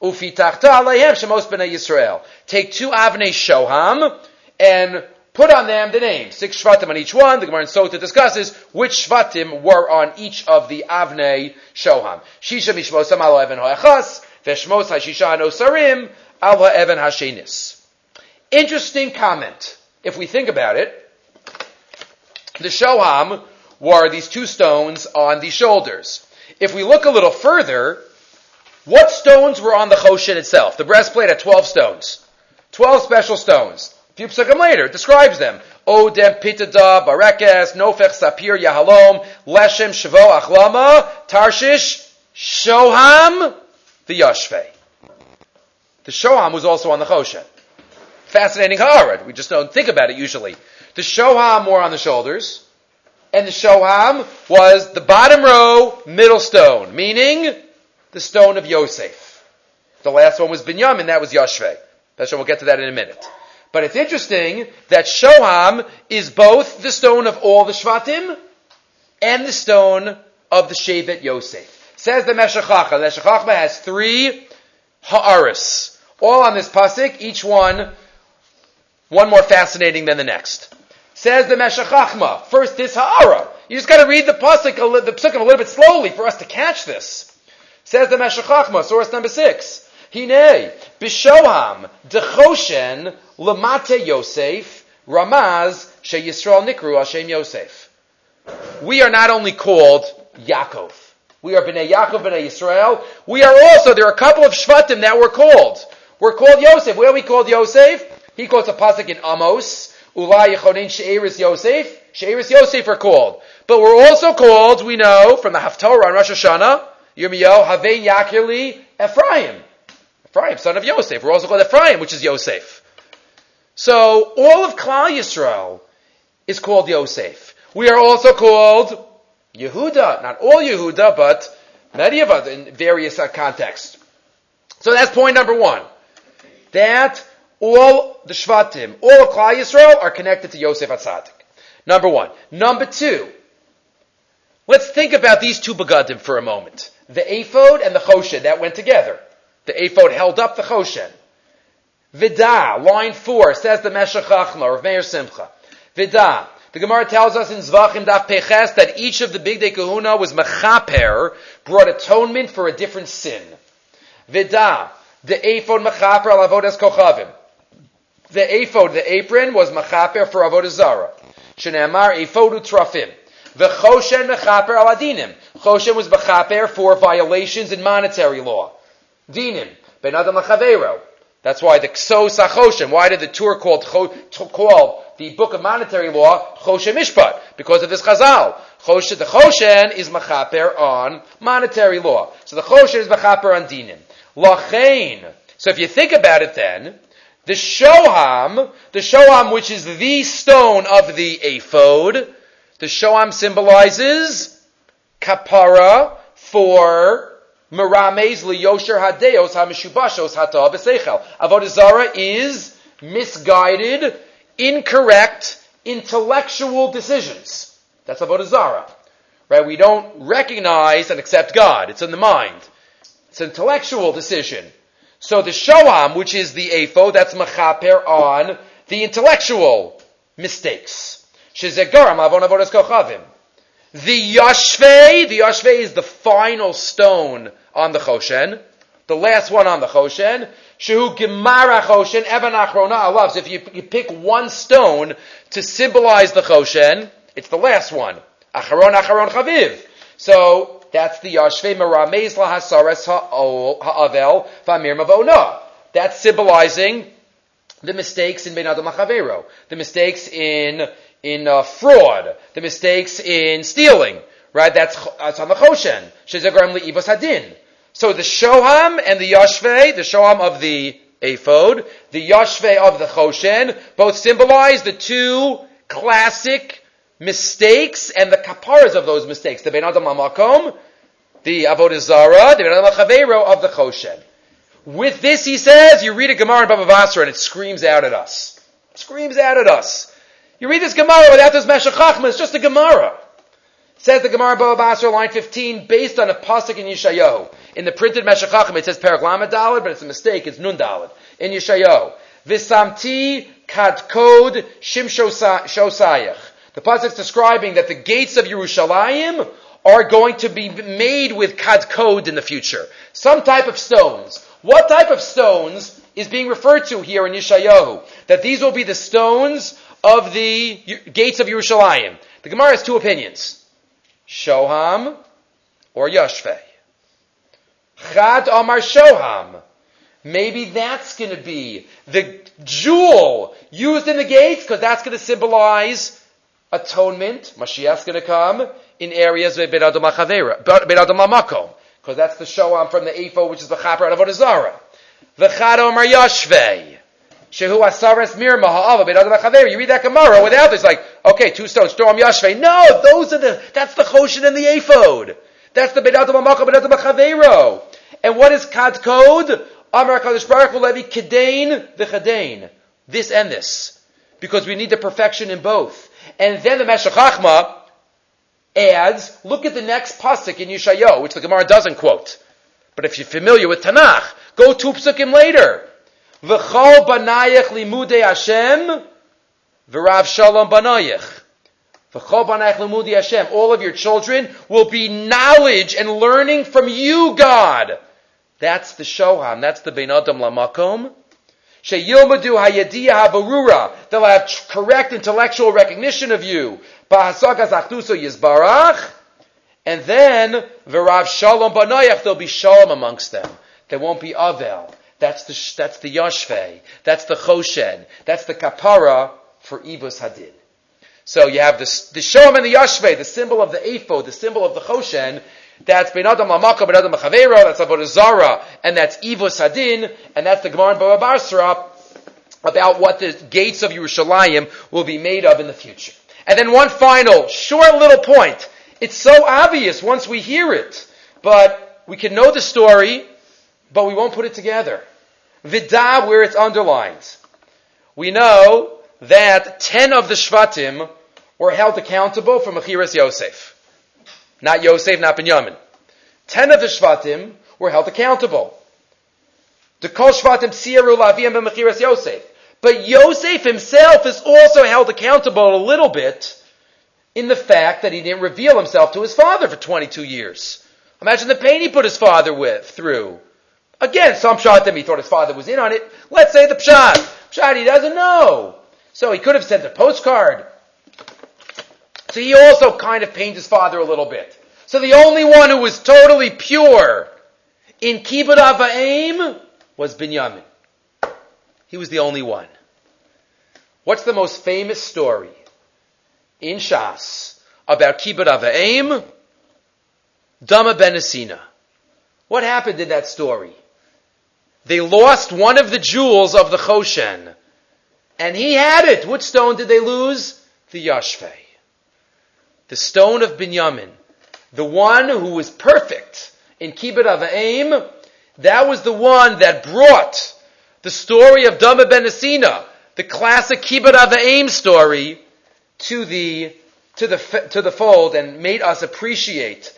Ufitachta aleihem shemos b'nei Yisrael. Take two avnei shoham and put on them the names. Six shvatim on each one. The Gemara in Sota discusses which shvatim were on each of the avnei shoham. Shisha mishmosam alo even ho'achas. Veshmos ha'shisha anosarim alo even hashenis. Interesting comment. If we think about it, the shoham were these two stones on the shoulders. If we look a little further, what stones were on the choshen itself? The breastplate had 12 stones. 12 special stones. Few psukim later, describes them. Odem, Pitada, Barekes, Nofech, Sapir, Yahalom, Leshem, Shavo, Achlama, Tarshish, Shoham, the Yashve. The Shoham was also on the Choshen. Fascinating ha'arad. We just don't think about it usually. The shoham were on the shoulders, and the shoham was the bottom row, middle stone, meaning the stone of Yosef. The last one was Binyamin, that was Yashve. That's we'll get to that in a minute. But it's interesting that shoham is both the stone of all the shvatim and the stone of the Shevet Yosef. Says the Meshachachma. The Meshachachma has three ha'aris. All on this pasuk, each one, one more fascinating than the next. Says the Meshachachma, first this Ha'ara. You just gotta read the pasuk, the psukim a little bit slowly for us to catch this. Says the Meshachachma, source number six. Hine, Bishoham, Dechoshen, Lamate Yosef, Ramaz, She Yisrael Nikru, Hashem Yosef. We are not only called Yaakov. We are Bnei Yaakov, Bnei Yisrael. We are also, there are a couple of Shvatim that we're called. We're called Yosef. Where are we called Yosef? He quotes a pasuk in Amos. Ulai Yechonin She'eris Yosef. She'eris Yosef are called. But we're also called, we know, from the Haftorah on Rosh Hashanah, Yirmiyahu, Havei Yakirli Ephraim. Ephraim, son of Yosef. We're also called Ephraim, which is Yosef. So, all of Klal Yisrael is called Yosef. We are also called Yehuda. Not all Yehuda, but many of us in various uh, contexts. So that's point number one. That all the Shvatim, all of Klal Yisrael are connected to Yosef Atzadik. Number one. Number two. Let's think about these two begadim for a moment. The ephod and the choshen that went together. The ephod held up the choshen. Vida, line four, says the Meshach Chachma of Meir Simcha. Vida. The Gemara tells us in Zvachim Daf Peches that each of the Bigdei Kehuna was mechaper, brought atonement for a different sin. Vida. The ephod mechaper al avodas kochavim. The ephod, the apron, was mechaper for avodah zara. Shenemar ephodu trafim. The choshen mechaper al adinim. Choshen was mechaper for violations in monetary law. Dinim. Ben adam lachavero. That's why the Ksos HaChoshen, why did the Tur called, called the book of monetary law Choshen Mishpat? Because of this Chazal. Choshen, the Choshen is Machaper on monetary law. So the Choshen is Machaper on Dinim. Lachain. So if you think about it then, The shoham, the shoham which is the stone of the ephod, the shoham symbolizes kapara for merames liyosher hadeos hamishubashos hata b'seichel. Avodah Zarah is misguided, incorrect, intellectual decisions. That's Avodah Zarah. Right? We don't recognize and accept God. It's in the mind. It's an intellectual decision. So the Shoam, which is the Apho, that's Machaper on the intellectual mistakes. Shezegaram avon avodas kochavim. The Yashve, the Yashve is the final stone on the Choshen, the last one on the Choshen. Shehu Gemara Choshen, Evan Achrona Alav. So if you, you pick one stone to symbolize the Choshen, it's the last one. Acharon Acharon Chaviv. So that's the Yashve Meramez Lahasares Ha'avel Vamir Mavona. That's symbolizing the mistakes in Ben Adam Machavero, the mistakes in in uh, fraud, the mistakes in stealing. Right? That's, that's on the Choshen. Shezagram Le'ivos Hadin. So the Shoham and the Yashve, the Shoham of the Ephod, the Yashve of the Choshen, both symbolize the two classic mistakes and the kaparas of those mistakes. The Ben Adam Lamakom, the Avodah Zarah, the Ben Adam of the Choshen. With this, he says, you read a Gemara in Baba Basra and it screams out at us. It screams out at us. You read this Gemara without this Meshach Chachma, it's just a Gemara. Says the Gemara Baba Basra, line 15, based on a pasuk in Yeshayahu. In the printed Meshach Chachma, it says Perak Dalad, but it's a mistake, it's Nun Dalad. In Yeshayahu. Visamti Kadkod Shim Shosayach. The pasuk is describing that the gates of Yerushalayim are going to be made with kadkod in the future. Some type of stones. What type of stones is being referred to here in Yeshayahu? That these will be the stones of the gates of Yerushalayim. The Gemara has two opinions. Shoham or Yashve. Chad Amar Shoham. Maybe that's going to be the jewel used in the gates because that's going to symbolize atonement, Mashiach's going to come in areas of Ben Adam because that's the Shoam from the Ephod, which is the Chaper of Avodah Zarah. The Chado Mar Yashvei. Shehu Asaras Mirma Ha'ava Ben Adam You read that Gemara without this, like, okay, two stones, Storm Yashvei. No, those are the, that's the Choshen and the Ephod. That's the Ben Adam Ben Adam And what is Kad Code? Amar HaKadosh Baruch Hu Levi Kedain, the Kedain. This and this. Because we need the perfection in both. And then the Meshech Chachma adds, look at the next pasuk in Yeshayahu, which the Gemara doesn't quote. But if you're familiar with Tanakh, go two psukim later. V'chol banayich limudei Hashem, v'rav shalom banayich. V'chol banayich limudei Hashem. All of your children will be knowledge and learning from you, God. That's the Shoham. That's the Ben Adam Lamakom. Sheyilmadu hayadiya habarura. They'll have correct intellectual recognition of you. Bahasagas achduso yizbarach. And then, v'rav shalom banoyach, there'll be shalom amongst them. There won't be avel. That's the, that's the yashve. That's the choshen. That's the kapara for ibus hadid. So you have the, the shalom and the yashve, the symbol of the ephod, the symbol of the choshen, that's Ben Adam Lamaka, Ben Adam Machavera, that's Avodah Zara, and that's Ivo Sadin, and that's the Gemara in Baba Basra about what the gates of Yerushalayim will be made of in the future. And then one final, short little point. It's so obvious once we hear it, but we can know the story, but we won't put it together. Vidah, where it's underlined. We know that ten of the Shvatim were held accountable for Mechiras Yosef. Not Yosef, not Binyamin. Ten of the Shvatim were held accountable. The Kol Shvatim Siyaru Laviyam B'Mechiras Yosef. But Yosef himself is also held accountable a little bit in the fact that he didn't reveal himself to his father for 22 years. Imagine the pain he put his father with through. Again, some shot him, he thought his father was in on it. Let's say the pshat. Pshat, he doesn't know. So he could have sent a postcard. So he also kind of pained his father a little bit. So the only one who was totally pure in Kibbut Ava'im was Binyamin. He was the only one. What's the most famous story in Shas about Kibbut Ava'im? Dama Ben Nesina. What happened in that story? They lost one of the jewels of the Choshen. And he had it. Which stone did they lose? The Yashveh. The stone of Binyamin. The one who was perfect in Kibbut Ava'im. That was the one that brought the story of Dama Ben Nesina, the classic Kibbut Ava'im story, to the, to the, to the fold and made us appreciate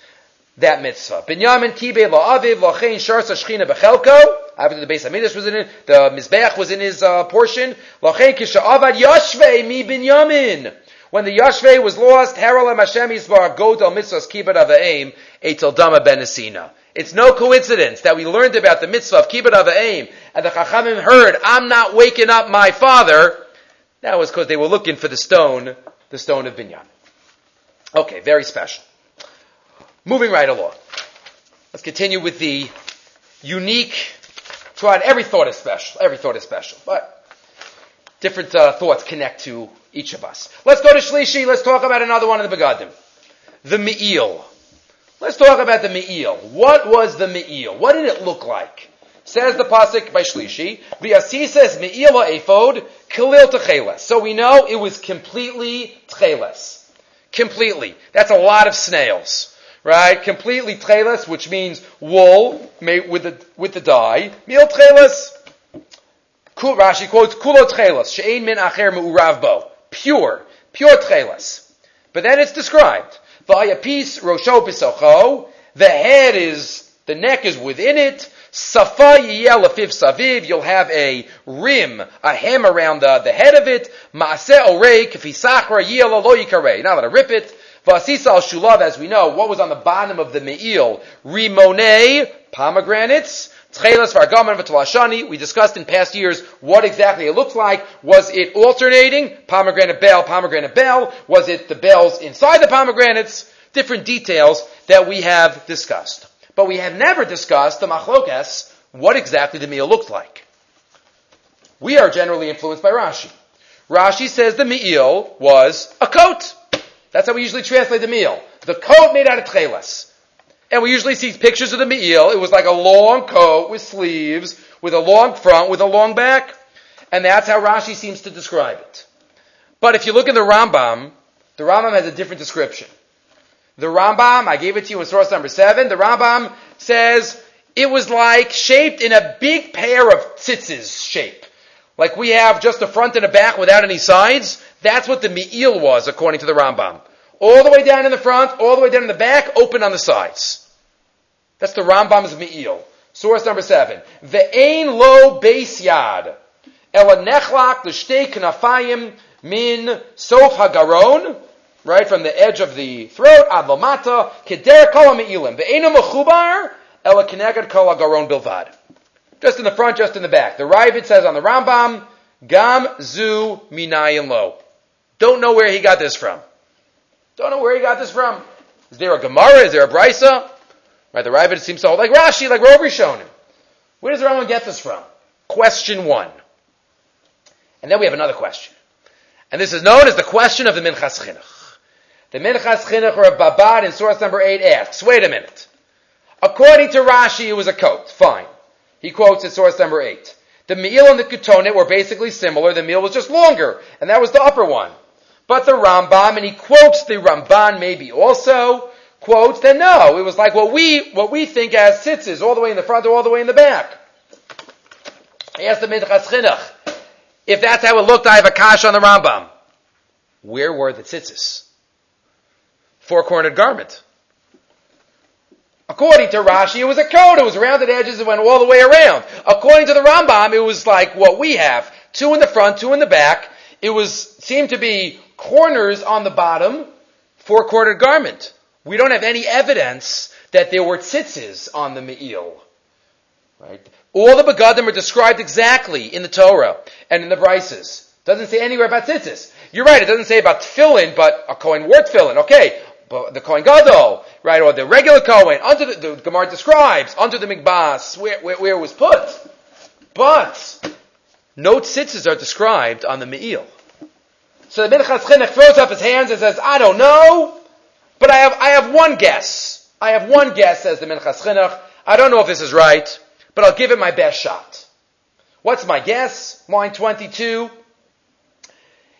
that mitzvah. Binyamin Kibe La'aviv La'chein Sharsa Shechina Bechelko. After the base Hamidrash was in it, the Mizbeach was in his uh, portion. La'chein Kisha Avad Yashvei Mi Binyamin. When the Yashvei was lost, Harala Hashem Yisbar Godel Mitzvahs Kibbut Ava'im Eitel Dama Ben. It's no coincidence that we learned about the mitzvah of Kibbut Ava'im and the Chachamim heard, I'm not waking up my father. That was because they were looking for the stone, the stone of Binyan. Okay, very special. Moving right along. Let's continue with the unique, throughout every thought is special, every thought is special, but different uh, thoughts connect to each of us. Let's go to Shlishi, let's talk about another one of the Begadim. The Me'il. Let's talk about the Me'il. What was the Me'il? What did it look like? Says the pasuk by Shlishi, "V'yasisas me'ila ephod kalil techeles." So we know it was completely tcheles, completely. That's a lot of snails, right? Completely tcheles, which means wool made with the with the dye. Me'il tcheles. Rashi quotes kulo tcheles she'ein min acher me'urav bo, pure, pure tcheles. But then it's described Vayapis rosho pisocho. The head is, the neck is within it. Safa lafiv saviv. You'll have a rim, a hem around the, the head of it. Maaseh orei kefisachra yel lo yikarei. Now let I rip it. Vasisa al shulav, as we know, what was on the bottom of the me'il? Rimone, pomegranates. Tchelas Vargaman V'Talashani. We discussed in past years what exactly it looked like. Was it alternating? Pomegranate bell, pomegranate bell. Was it the bells inside the pomegranates? Different details that we have discussed. But we have never discussed the machlokas, what exactly the meal looked like. We are generally influenced by Rashi. Rashi says the meal was a coat. That's how we usually translate the meal. The coat made out of tchelas. And we usually see pictures of the Me'il. It was like a long coat with sleeves, with a long front, with a long back. And that's how Rashi seems to describe it. But if you look in the Rambam, the Rambam has a different description. The Rambam, I gave it to you in source number seven, the Rambam says it was like shaped in a big pair of tzitzis shape. Like we have just a front and a back without any sides. That's what the Me'il was, according to the Rambam. All the way down in the front, all the way down in the back, open on the sides. That's the Rambam's Me'il. Source number seven. Ve'ein lo beis yad. Ela nechlak l'shtei knafayim min sof hagaron. Right, from the edge of the throat, ad lomata, keder kol me'ilim. Ve'ein mechubar, ela kenegad kol hagaron bilvad. Just in the front, just in the back. The Ravid says on the Rambam, gam zu minayin lo. Don't know where he got this from. Don't know where he got this from. Is there a Gemara? Is there a Brisa? Right, the Ravid seems to hold like Rashi, like Rov Rishonim. Where does the Rambam get this from? Question one. And then we have another question. And this is known as the question of the Minchas Chinuch. The Minchas Chinuch or Babad in source number 8 asks, wait a minute. According to Rashi, it was a coat. Fine. He quotes in source number 8. The meal and the ketonet were basically similar. The meal was just longer. And that was the upper one. But the Rambam, and he quotes the Ramban maybe also, quotes, then no, it was like what we, what we think as tzitzis, all the way in the front or all the way in the back. He asked the Minchas Chinuch, if that's how it looked, I have a kash on the Rambam. Where were the tzitzis? Four-cornered garment. According to Rashi, it was a coat. It was rounded edges. It went all the way around. According to the Rambam, it was like what we have. Two in the front, two in the back. It was, seemed to be corners on the bottom, four-cornered garment. We don't have any evidence that there were tzitzis on the Me'il. Right? All the begadim are described exactly in the Torah and in the Brises. Doesn't say anywhere about tzitzis. You're right, it doesn't say about tefillin, but a Kohen wore tefillin. Okay, the Kohen Gadol, right, or the regular Kohen, under the, the Gemara describes, under the Mikbas, where, where, where it was put. But, no tzitzis are described on the Me'il. So the Minchas Chinuch throws up his hands and says, I don't know. But I have, I have one guess. I have one guess, says the Minchas Chinuch. I don't know if this is right, but I'll give it my best shot. What's my guess? Line 22.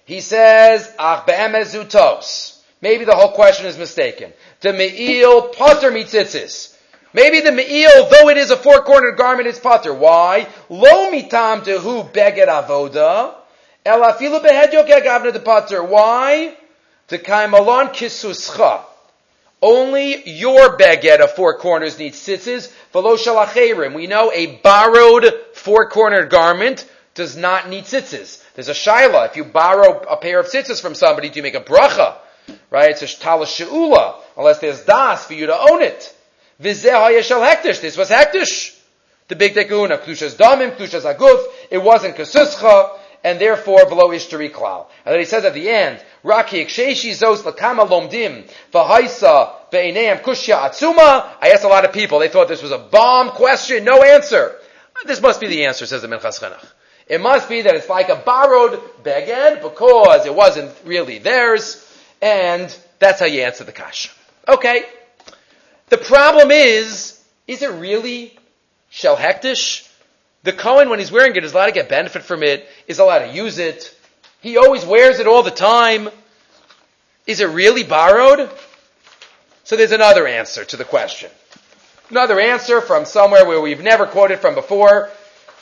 He says, Ach be'emezutos. Maybe the whole question is mistaken. The me'il potter mitzitzis. Maybe the me'il, though it is a four-cornered garment, is potter. Why? Lo mitam dehu beged avoda. El afilu behed yokeg de potter. Why? The kaimalon kisuscha. Only your baguette of four corners needs tzitzis. We know a borrowed four-cornered garment does not need tzitzis. There's a shaila. If you borrow a pair of tzitzis from somebody, do you make a bracha? Right? It's a tala she'ula. Unless there's das for you to own it. Vizeh hayeshal hektish. This was hektish. The bigdei kehuna. Klushas damim, klushas aguf. It wasn't kasuscha and therefore below ishtari klal. And then he says at the end, Raki iksheshi zos lakama lomdim v'haisa be'eneim kushya atzuma. I asked a lot of people. They thought this was a bomb question. No answer. This must be the answer, says the Minchas Chinuch. It must be that it's like a borrowed beged because it wasn't really theirs, and that's how you answer the kash. Okay. The problem is, is it really shel hektish? The Kohen, when he's wearing it, is allowed to get benefit from it, is allowed to use it. He always wears it all the time. Is it really borrowed? So there's another answer to the question. Another answer from somewhere where we've never quoted from before.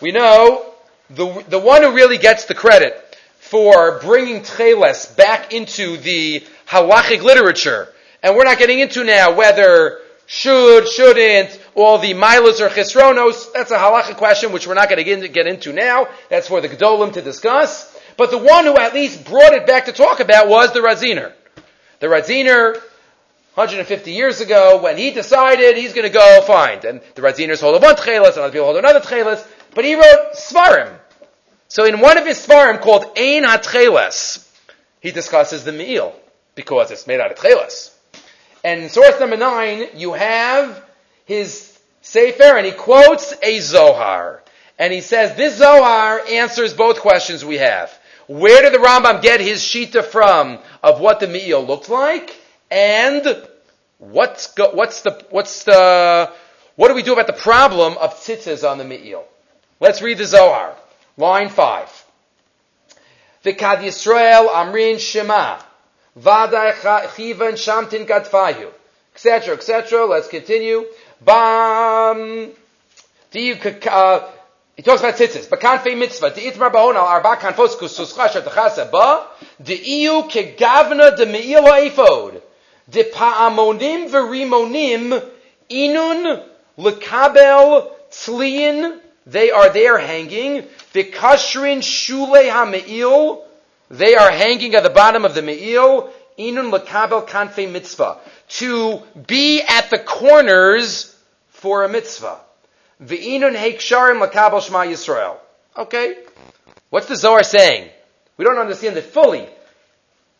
We know the, the one who really gets the credit for bringing Tcheles back into the halachic literature, and we're not getting into now whether should, shouldn't, all the milas or chisronos, that's a halachic question which we're not going to get into now. That's for the Gedolim to discuss. But the one who at least brought it back to talk about was the Radziner. The Radziner, 150 years ago, when he decided he's going to go find, and the Radziner's hold one tchelis, and other people hold another tchelis, but he wrote Svarim. So in one of his Svarim called Ein HaTcheles, he discusses the meal, because it's made out of tcheles. And in source number nine, you have his Sefer, and he quotes a Zohar. And he says, this Zohar answers both questions we have. Where did the Rambam get his Shita from of what the Me'il looked like? And what's, go, what's the, what's the, what do we do about the problem of tzitzis on the Me'il? Let's read the Zohar. Line five. Vikad Yisrael Amrin Shema. Vadai chivan shamtin gadfayu. Etc., etc. Let's continue. Bam. Uh, he talks about tzitzis. Bakanfei mitzvah. Di itmar bahon al arba kanfos kususcha shat chasa ba. Di iu kegavna de meil ha'efod. De pa'amonim verimonim inun lekabel tzliyin. They are there hanging. the Vikashrin shulei ha'meil. They are hanging at the bottom of the Me'il, inun lakabel kanfe mitzvah, to be at the corners for a mitzvah. Ve'inun heiksharim lakabel shma Yisrael. Okay? What's the Zohar saying? We don't understand it fully.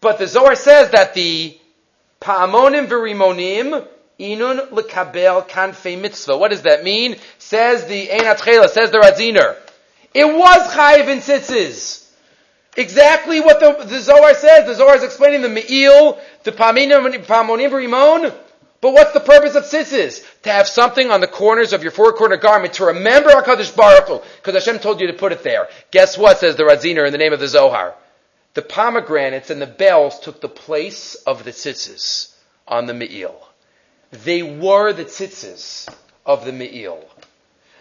But the Zohar says that the pa'amonim v'rimonim inun lekabel kanfe mitzvah. What does that mean? Says the Einat says the Radziner. It was chayiv in tzitzis. Exactly what the, the Zohar says. The Zohar is explaining the Me'il, the Pamonim Rimon. But what's the purpose of tzitzis? To have something on the corners of your four-corner garment to remember HaKadosh Baruch Hu, because Hashem told you to put it there. Guess what, says the Radziner in the name of the Zohar? The pomegranates and the bells took the place of the tzitzis on the Me'il. They were the tzitzis of the Me'il.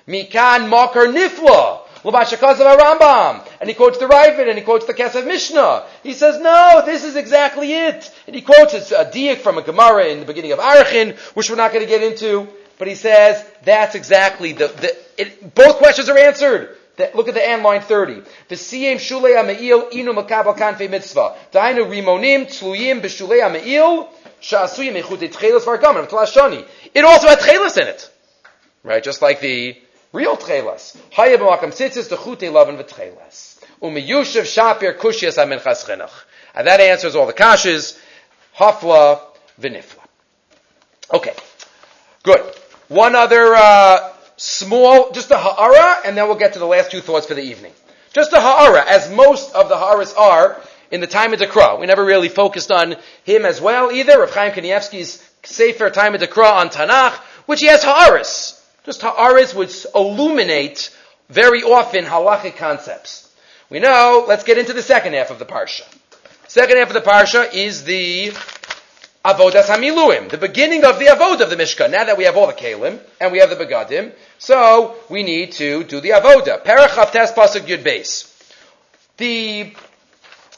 Mikan Makar Nifla. Labashakaz of Rambam. And he quotes the Ravid and he quotes the Kesef Mishnah. He says, no, this is exactly it. And he quotes a uh, diak from a Gemara in the beginning of Arachin, which we're not going to get into. But he says, that's exactly the, the it, both questions are answered. Look at the end, line 30. The siyem shulei ha'me'il inu makabel kanfe mitzvah. Dainu rimonim tluyim b'shulei ha'me'il sha'asuyim echute tchelis vargamim shani. It also had tchelis in it. Right? Just like the Real tchelas. Haya b'makam tzitzis dechute lavin v'tchelas. Umiyushav shapir kushias aminchas chinuch. And that answers all the kashas. Hafla v'nifla. Okay. Good. One other uh, small, just a ha'ara, and then we'll get to the last two thoughts for the evening. Just a ha'ara, as most of the ha'aras are in the time of Dekra. We never really focused on him as well either. Rav Chaim Kanievsky's Sefer Time of Dekra on Tanakh, which he has ha'aras just ha'aretz would illuminate very often halachic concepts. We know, let's get into the second half of the parsha. Second half of the parsha is the Avodas Hamiluim, the beginning of the Avod of the Mishkan. Now that we have all the Kalim and we have the Begadim, so we need to do the Avoda. Perach Tes Pasuk Yud Beis. The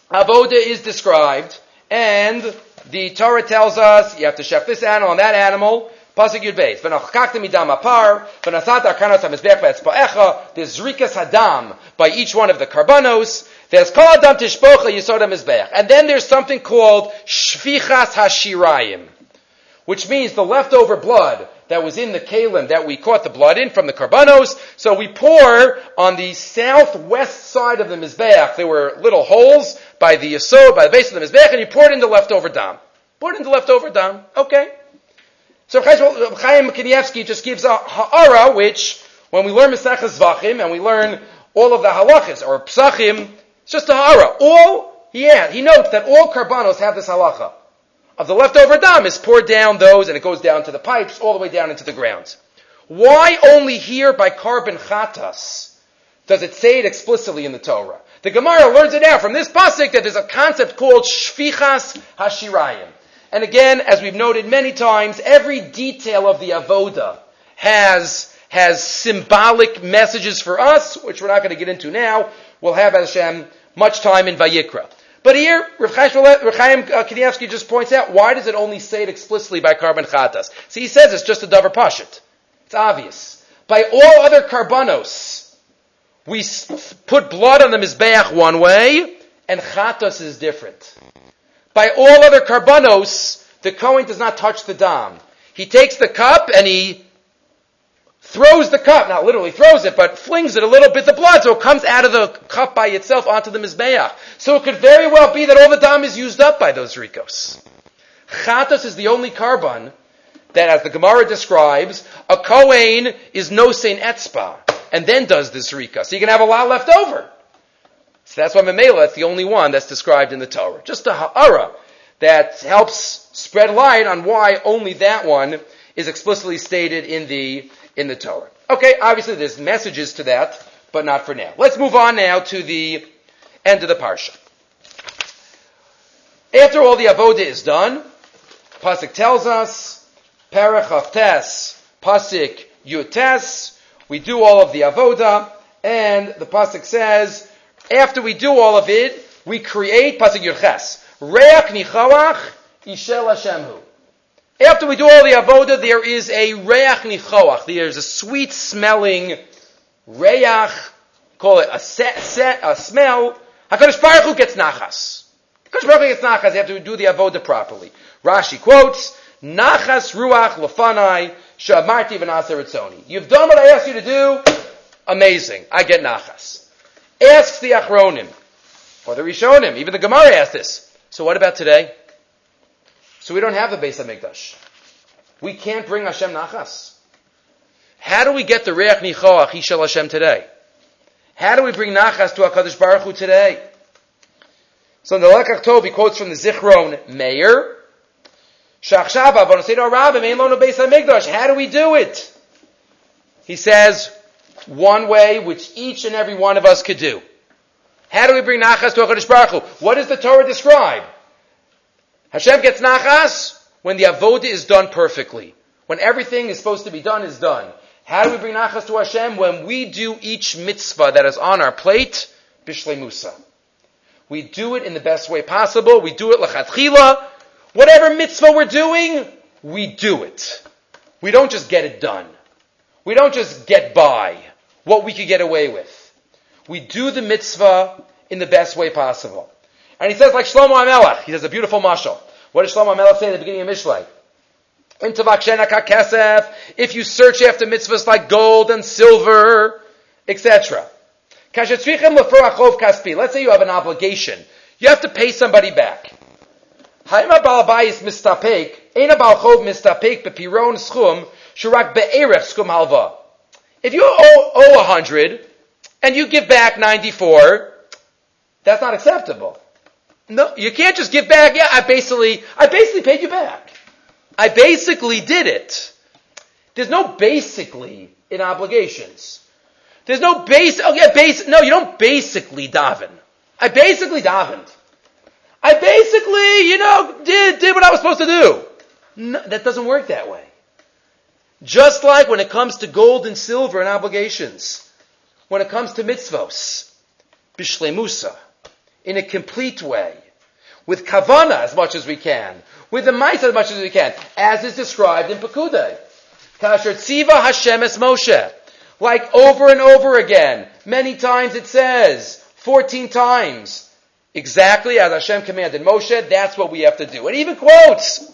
Avoda is described, and the Torah tells us you have to chef this animal and that animal. Pasuk Yud Beis. V'nachkakta midam apar, v'nasat arkanas ha-mizbech v'etzpa'echa, there's zrikas hadam by each one of the karbanos, there's kol adam tishpocha yisod ha-mizbech. And then there's something called shvichas hashirayim, which means the leftover blood that was in the kalim that we caught the blood in from the karbanos. So we pour on the southwest side of the mizbeach. There were little holes by the yisod, by the base of the mizbeach, and you pour it into leftover dam. Pour it into leftover dam. Okay. So Chaim Kanievsky just gives a ha'ara, which when we learn Mesechus Zvachim and we learn all of the halachas or psachim, it's just a ha'ara. All yeah, he notes that all karbanos have this halacha of the leftover dam is poured down those and it goes down to the pipes all the way down into the ground. Why only here by korban chatas does it say it explicitly in the Torah? The Gemara learns it out from this pasuk that there's a concept called shvichas hashirayim. And again, as we've noted many times, every detail of the avoda has has symbolic messages for us, which we're not going to get into now. We'll have Hashem much time in Vayikra. But here, Rav Chaim uh, Kanievsky just points out, why does it only say it explicitly by korban chatas? See, he says it's just a davar pashit. It's obvious. By all other karbanos, we put blood on the mizbeach one way, and chatas is different. By all other karbanos, the Kohen does not touch the dam. He takes the cup and he throws the cup, not literally throws it, but flings it a little bit of blood so it comes out of the cup by itself onto the Mizbeach. So it could very well be that all the dam is used up by those rikos. Chatos is the only korban that, as the Gemara describes, a Kohen is no Saint Etzba, and then does this rika. So you can have a lot left over. So that's why Memela, it's the only one that's described in the Torah. Just a ha'ara that helps spread light on why only that one is explicitly stated in the in the Torah. Okay, obviously there's messages to that, but not for now. Let's move on now to the end of the parsha. After all the avoda is done, Pasuk tells us, Perach of Pasuk Yutes, we do all of the avoda, and the Pasuk says, after we do all of it, we create, Pasuk Yurches, Reach Nichawach, Ishel Hashemhu. After we do all the avoda, there is a reach nichoach. There's a sweet smelling reach, call it a set, set a smell. Hakadosh Baruch Hu gets nachas. Hakadosh Baruch Hu gets nachas. Have to do the avoda properly. Rashi quotes, "Nachas ruach lefanai shamarti v'naser etzoni." You've done what I asked you to do. Amazing. I get nachas. Asks the Achronim or the Rishonim. Even the Gemara asked this. So what about today? So we don't have the Beis Hamikdash. We can't bring Hashem Nachas. How do we get the Reach Nichoach Hishel Hashem today? How do we bring Nachas to HaKadosh Baruch Hu today? So in the Lekach Tov, he quotes from the Zichron Meir, Shachshava, Bonoseido Rabim, Ein Lono Beis HaMikdash. How do we do it? He says, one way which each and every one of us could do. How do we bring Nachas to HaKadosh Baruch Hu? What does the Torah describe? Hashem gets nachas when the avoda is done perfectly. When everything is supposed to be done is done. How do we bring nachas to Hashem? When we do each mitzvah that is on our plate, bishlei musa. We do it in the best way possible. We do it lachatchila. Whatever mitzvah we're doing, we do it. We don't just get it done. We don't just get by what we could get away with. We do the mitzvah in the best way possible. And he says like Shlomo HaMelech, he says a beautiful mashal. What does Shlomo HaMelech say at the beginning of Mishlei? If you search after mitzvahs like gold and silver, etc. Let's say you have an obligation. You have to pay somebody back. If you owe, owe 100 and you give back 94, that's not acceptable. No, you can't just give back. Yeah, I basically, I basically paid you back. I basically did it. There's no basically in obligations. There's no base. Oh yeah, base. No, you don't basically daven. I basically davened. I basically, you know, did did what I was supposed to do. No, that doesn't work that way. Just like when it comes to gold and silver and obligations, when it comes to mitzvos, bishlemusa, in a complete way, with kavana as much as we can, with the mice as much as we can, as is described in Pekudei. Kasher tziva Hashem es Moshe. Like over and over again. Many times it says, 14 times. Exactly as Hashem commanded Moshe, that's what we have to do. And even quotes,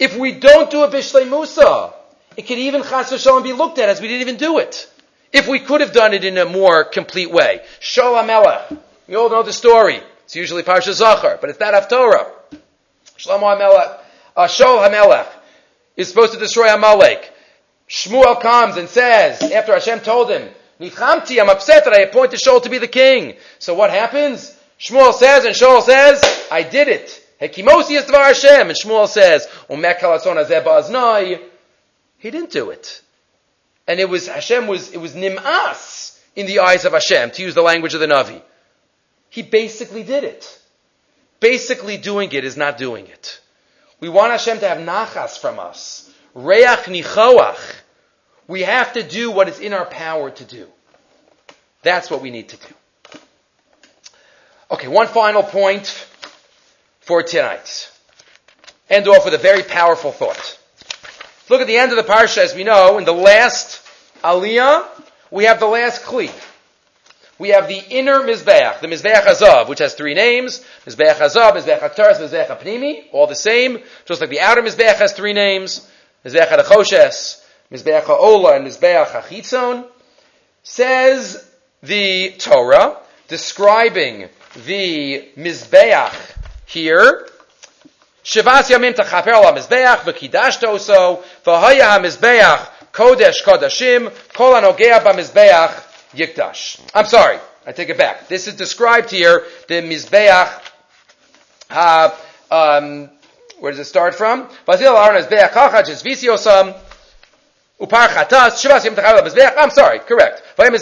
if we don't do a Bishlei Musa, it could even Chas be looked at as we didn't even do it. If we could have done it in a more complete way. Shaul HaMelech. We all know the story. It's usually Parsha Zachar, but it's not Haftorah. Shlomo HaMelech, uh, Shaul HaMelech is supposed to destroy Amalek. Shmuel comes and says, after Hashem told him, Nichamti, I'm upset that I appointed Shaul to be the king. So what happens? Shmuel says, and Shaul says, I did it. Hekimosi is Hashem. And Shmuel says, He didn't do it. And it was, Hashem was, it was nim'as in the eyes of Hashem, to use the language of the Navi. He basically did it. Basically doing it is not doing it. We want Hashem to have nachas from us. Reach nichoach. We have to do what is in our power to do. That's what we need to do. Okay, one final point for tonight. End off with a very powerful thought. Look at the end of the parsha, as we know, in the last aliyah, we have the last kli. We have the inner mizbeach, the mizbeach hazav, which has three names: mizbeach hazav, mizbeach hataras, mizbeach pnimi, all the same. Just like the outer mizbeach has three names. Mizbeach HaChoshes, Mizbeach HaOla, and Mizbeach HaChitzon, says the Torah, describing the Mizbeach here, Shavas Yamim Tachaper Ala Mizbeach, V'Kidashta Oso, V'Haya HaMizbeach, Kodesh Kodashim, Kol HaNogea BaMizbeach, Yikdash. I'm sorry, I take it back. This is described here, the Mizbeach, uh, um, where does it start from? Basil Aaron Mizbeach Chachach is Visiosam. Upar Chatas, Shivas Yom Tachal Mizbeach. I'm sorry, correct. After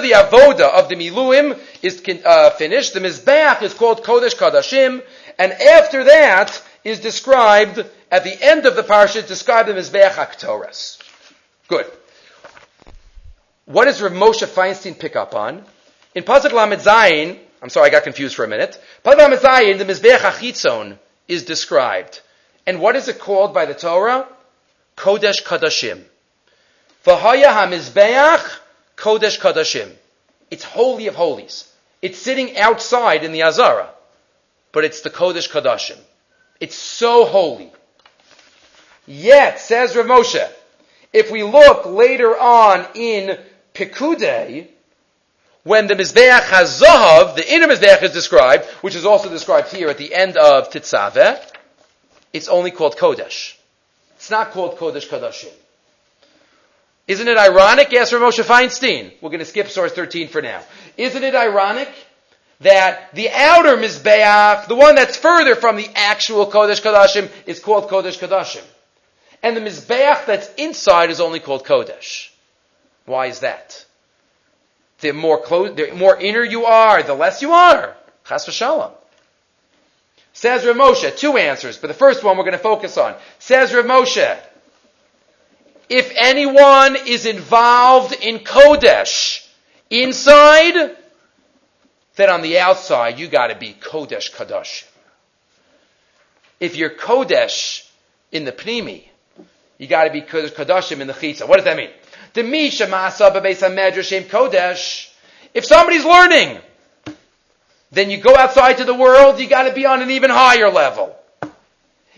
the avoda of the Miluim is uh, finished, the Mizbeach is called Kodesh Kodashim, and after that is described at the end of the parsha, described the Mizbeach Aktoras. Good. What does Rav Moshe Feinstein pick up on? In Pasuk Lamed Zayin, I'm sorry, I got confused for a minute. Pagam the Mizbeach Achitzon is described. And what is it called by the Torah? Kodesh Kadashim. V'haya HaMizbeach Kodesh Kadashim. It's holy of holies. It's sitting outside in the Azara. But it's the Kodesh Kadashim. It's so holy. Yet, says Rav Moshe, if we look later on in Pikudei, when the Mizbeach has Zahav, the inner Mizbeach is described, which is also described here at the end of Tetzaveh, it's only called Kodesh. It's not called Kodesh Kodashim. Isn't it ironic? Ask Rav Moshe Feinstein. We're going to skip source 13 for now. Isn't it ironic that the outer Mizbeach, the one that's further from the actual Kodesh Kodashim, is called Kodesh Kodashim. And the Mizbeach that's inside is only called Kodesh. Why is that? the more close, the more inner you are, the less you are. Chas v'shalom. Says Rav Moshe, two answers, but the first one we're going to focus on. Says Rav Moshe, if anyone is involved in Kodesh inside, then on the outside you got to be Kodesh Kadosh. If you're Kodesh in the Pnimi, you got to be Kodesh in the Chitza. What does that mean? Kodesh. If somebody's learning, then you go outside to the world, you gotta be on an even higher level.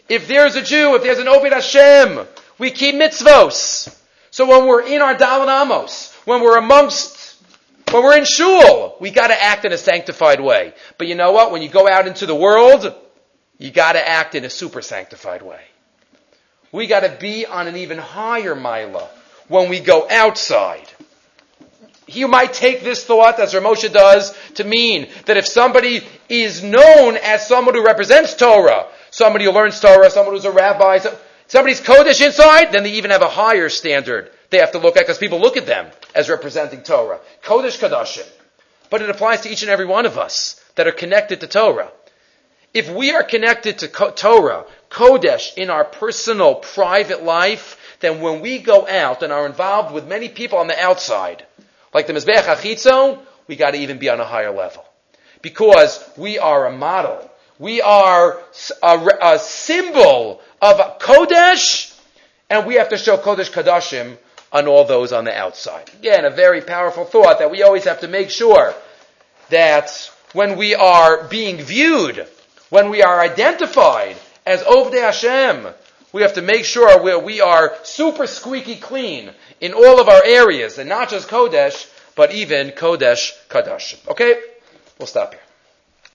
If there's a Jew, if there's an Obed Hashem, we keep mitzvos. So when we're in our Dalan Amos, when we're amongst, when we're in shul, we gotta act in a sanctified way. But you know what? When you go out into the world, you gotta act in a super sanctified way. We gotta be on an even higher milah when we go outside. You might take this thought, as Rav Moshe does, to mean that if somebody is known as someone who represents Torah, somebody who learns Torah, someone who's a rabbi, somebody's Kodesh inside, then they even have a higher standard they have to look at because people look at them as representing Torah. Kodesh Kadashim. But it applies to each and every one of us that are connected to Torah. If we are connected to Torah, Kodesh, in our personal, private life, then when we go out and are involved with many people on the outside, like the Mizbeach Achitzon, we got to even be on a higher level. Because we are a model. We are a, a symbol of Kodesh, and we have to show Kodesh Kadashim on all those on the outside. Again, a very powerful thought that we always have to make sure that when we are being viewed, when we are identified as Ovdei Hashem, we have to make sure we we are super squeaky clean in all of our areas, and not just Kodesh, but even Kodesh Kadash. Okay? We'll stop here.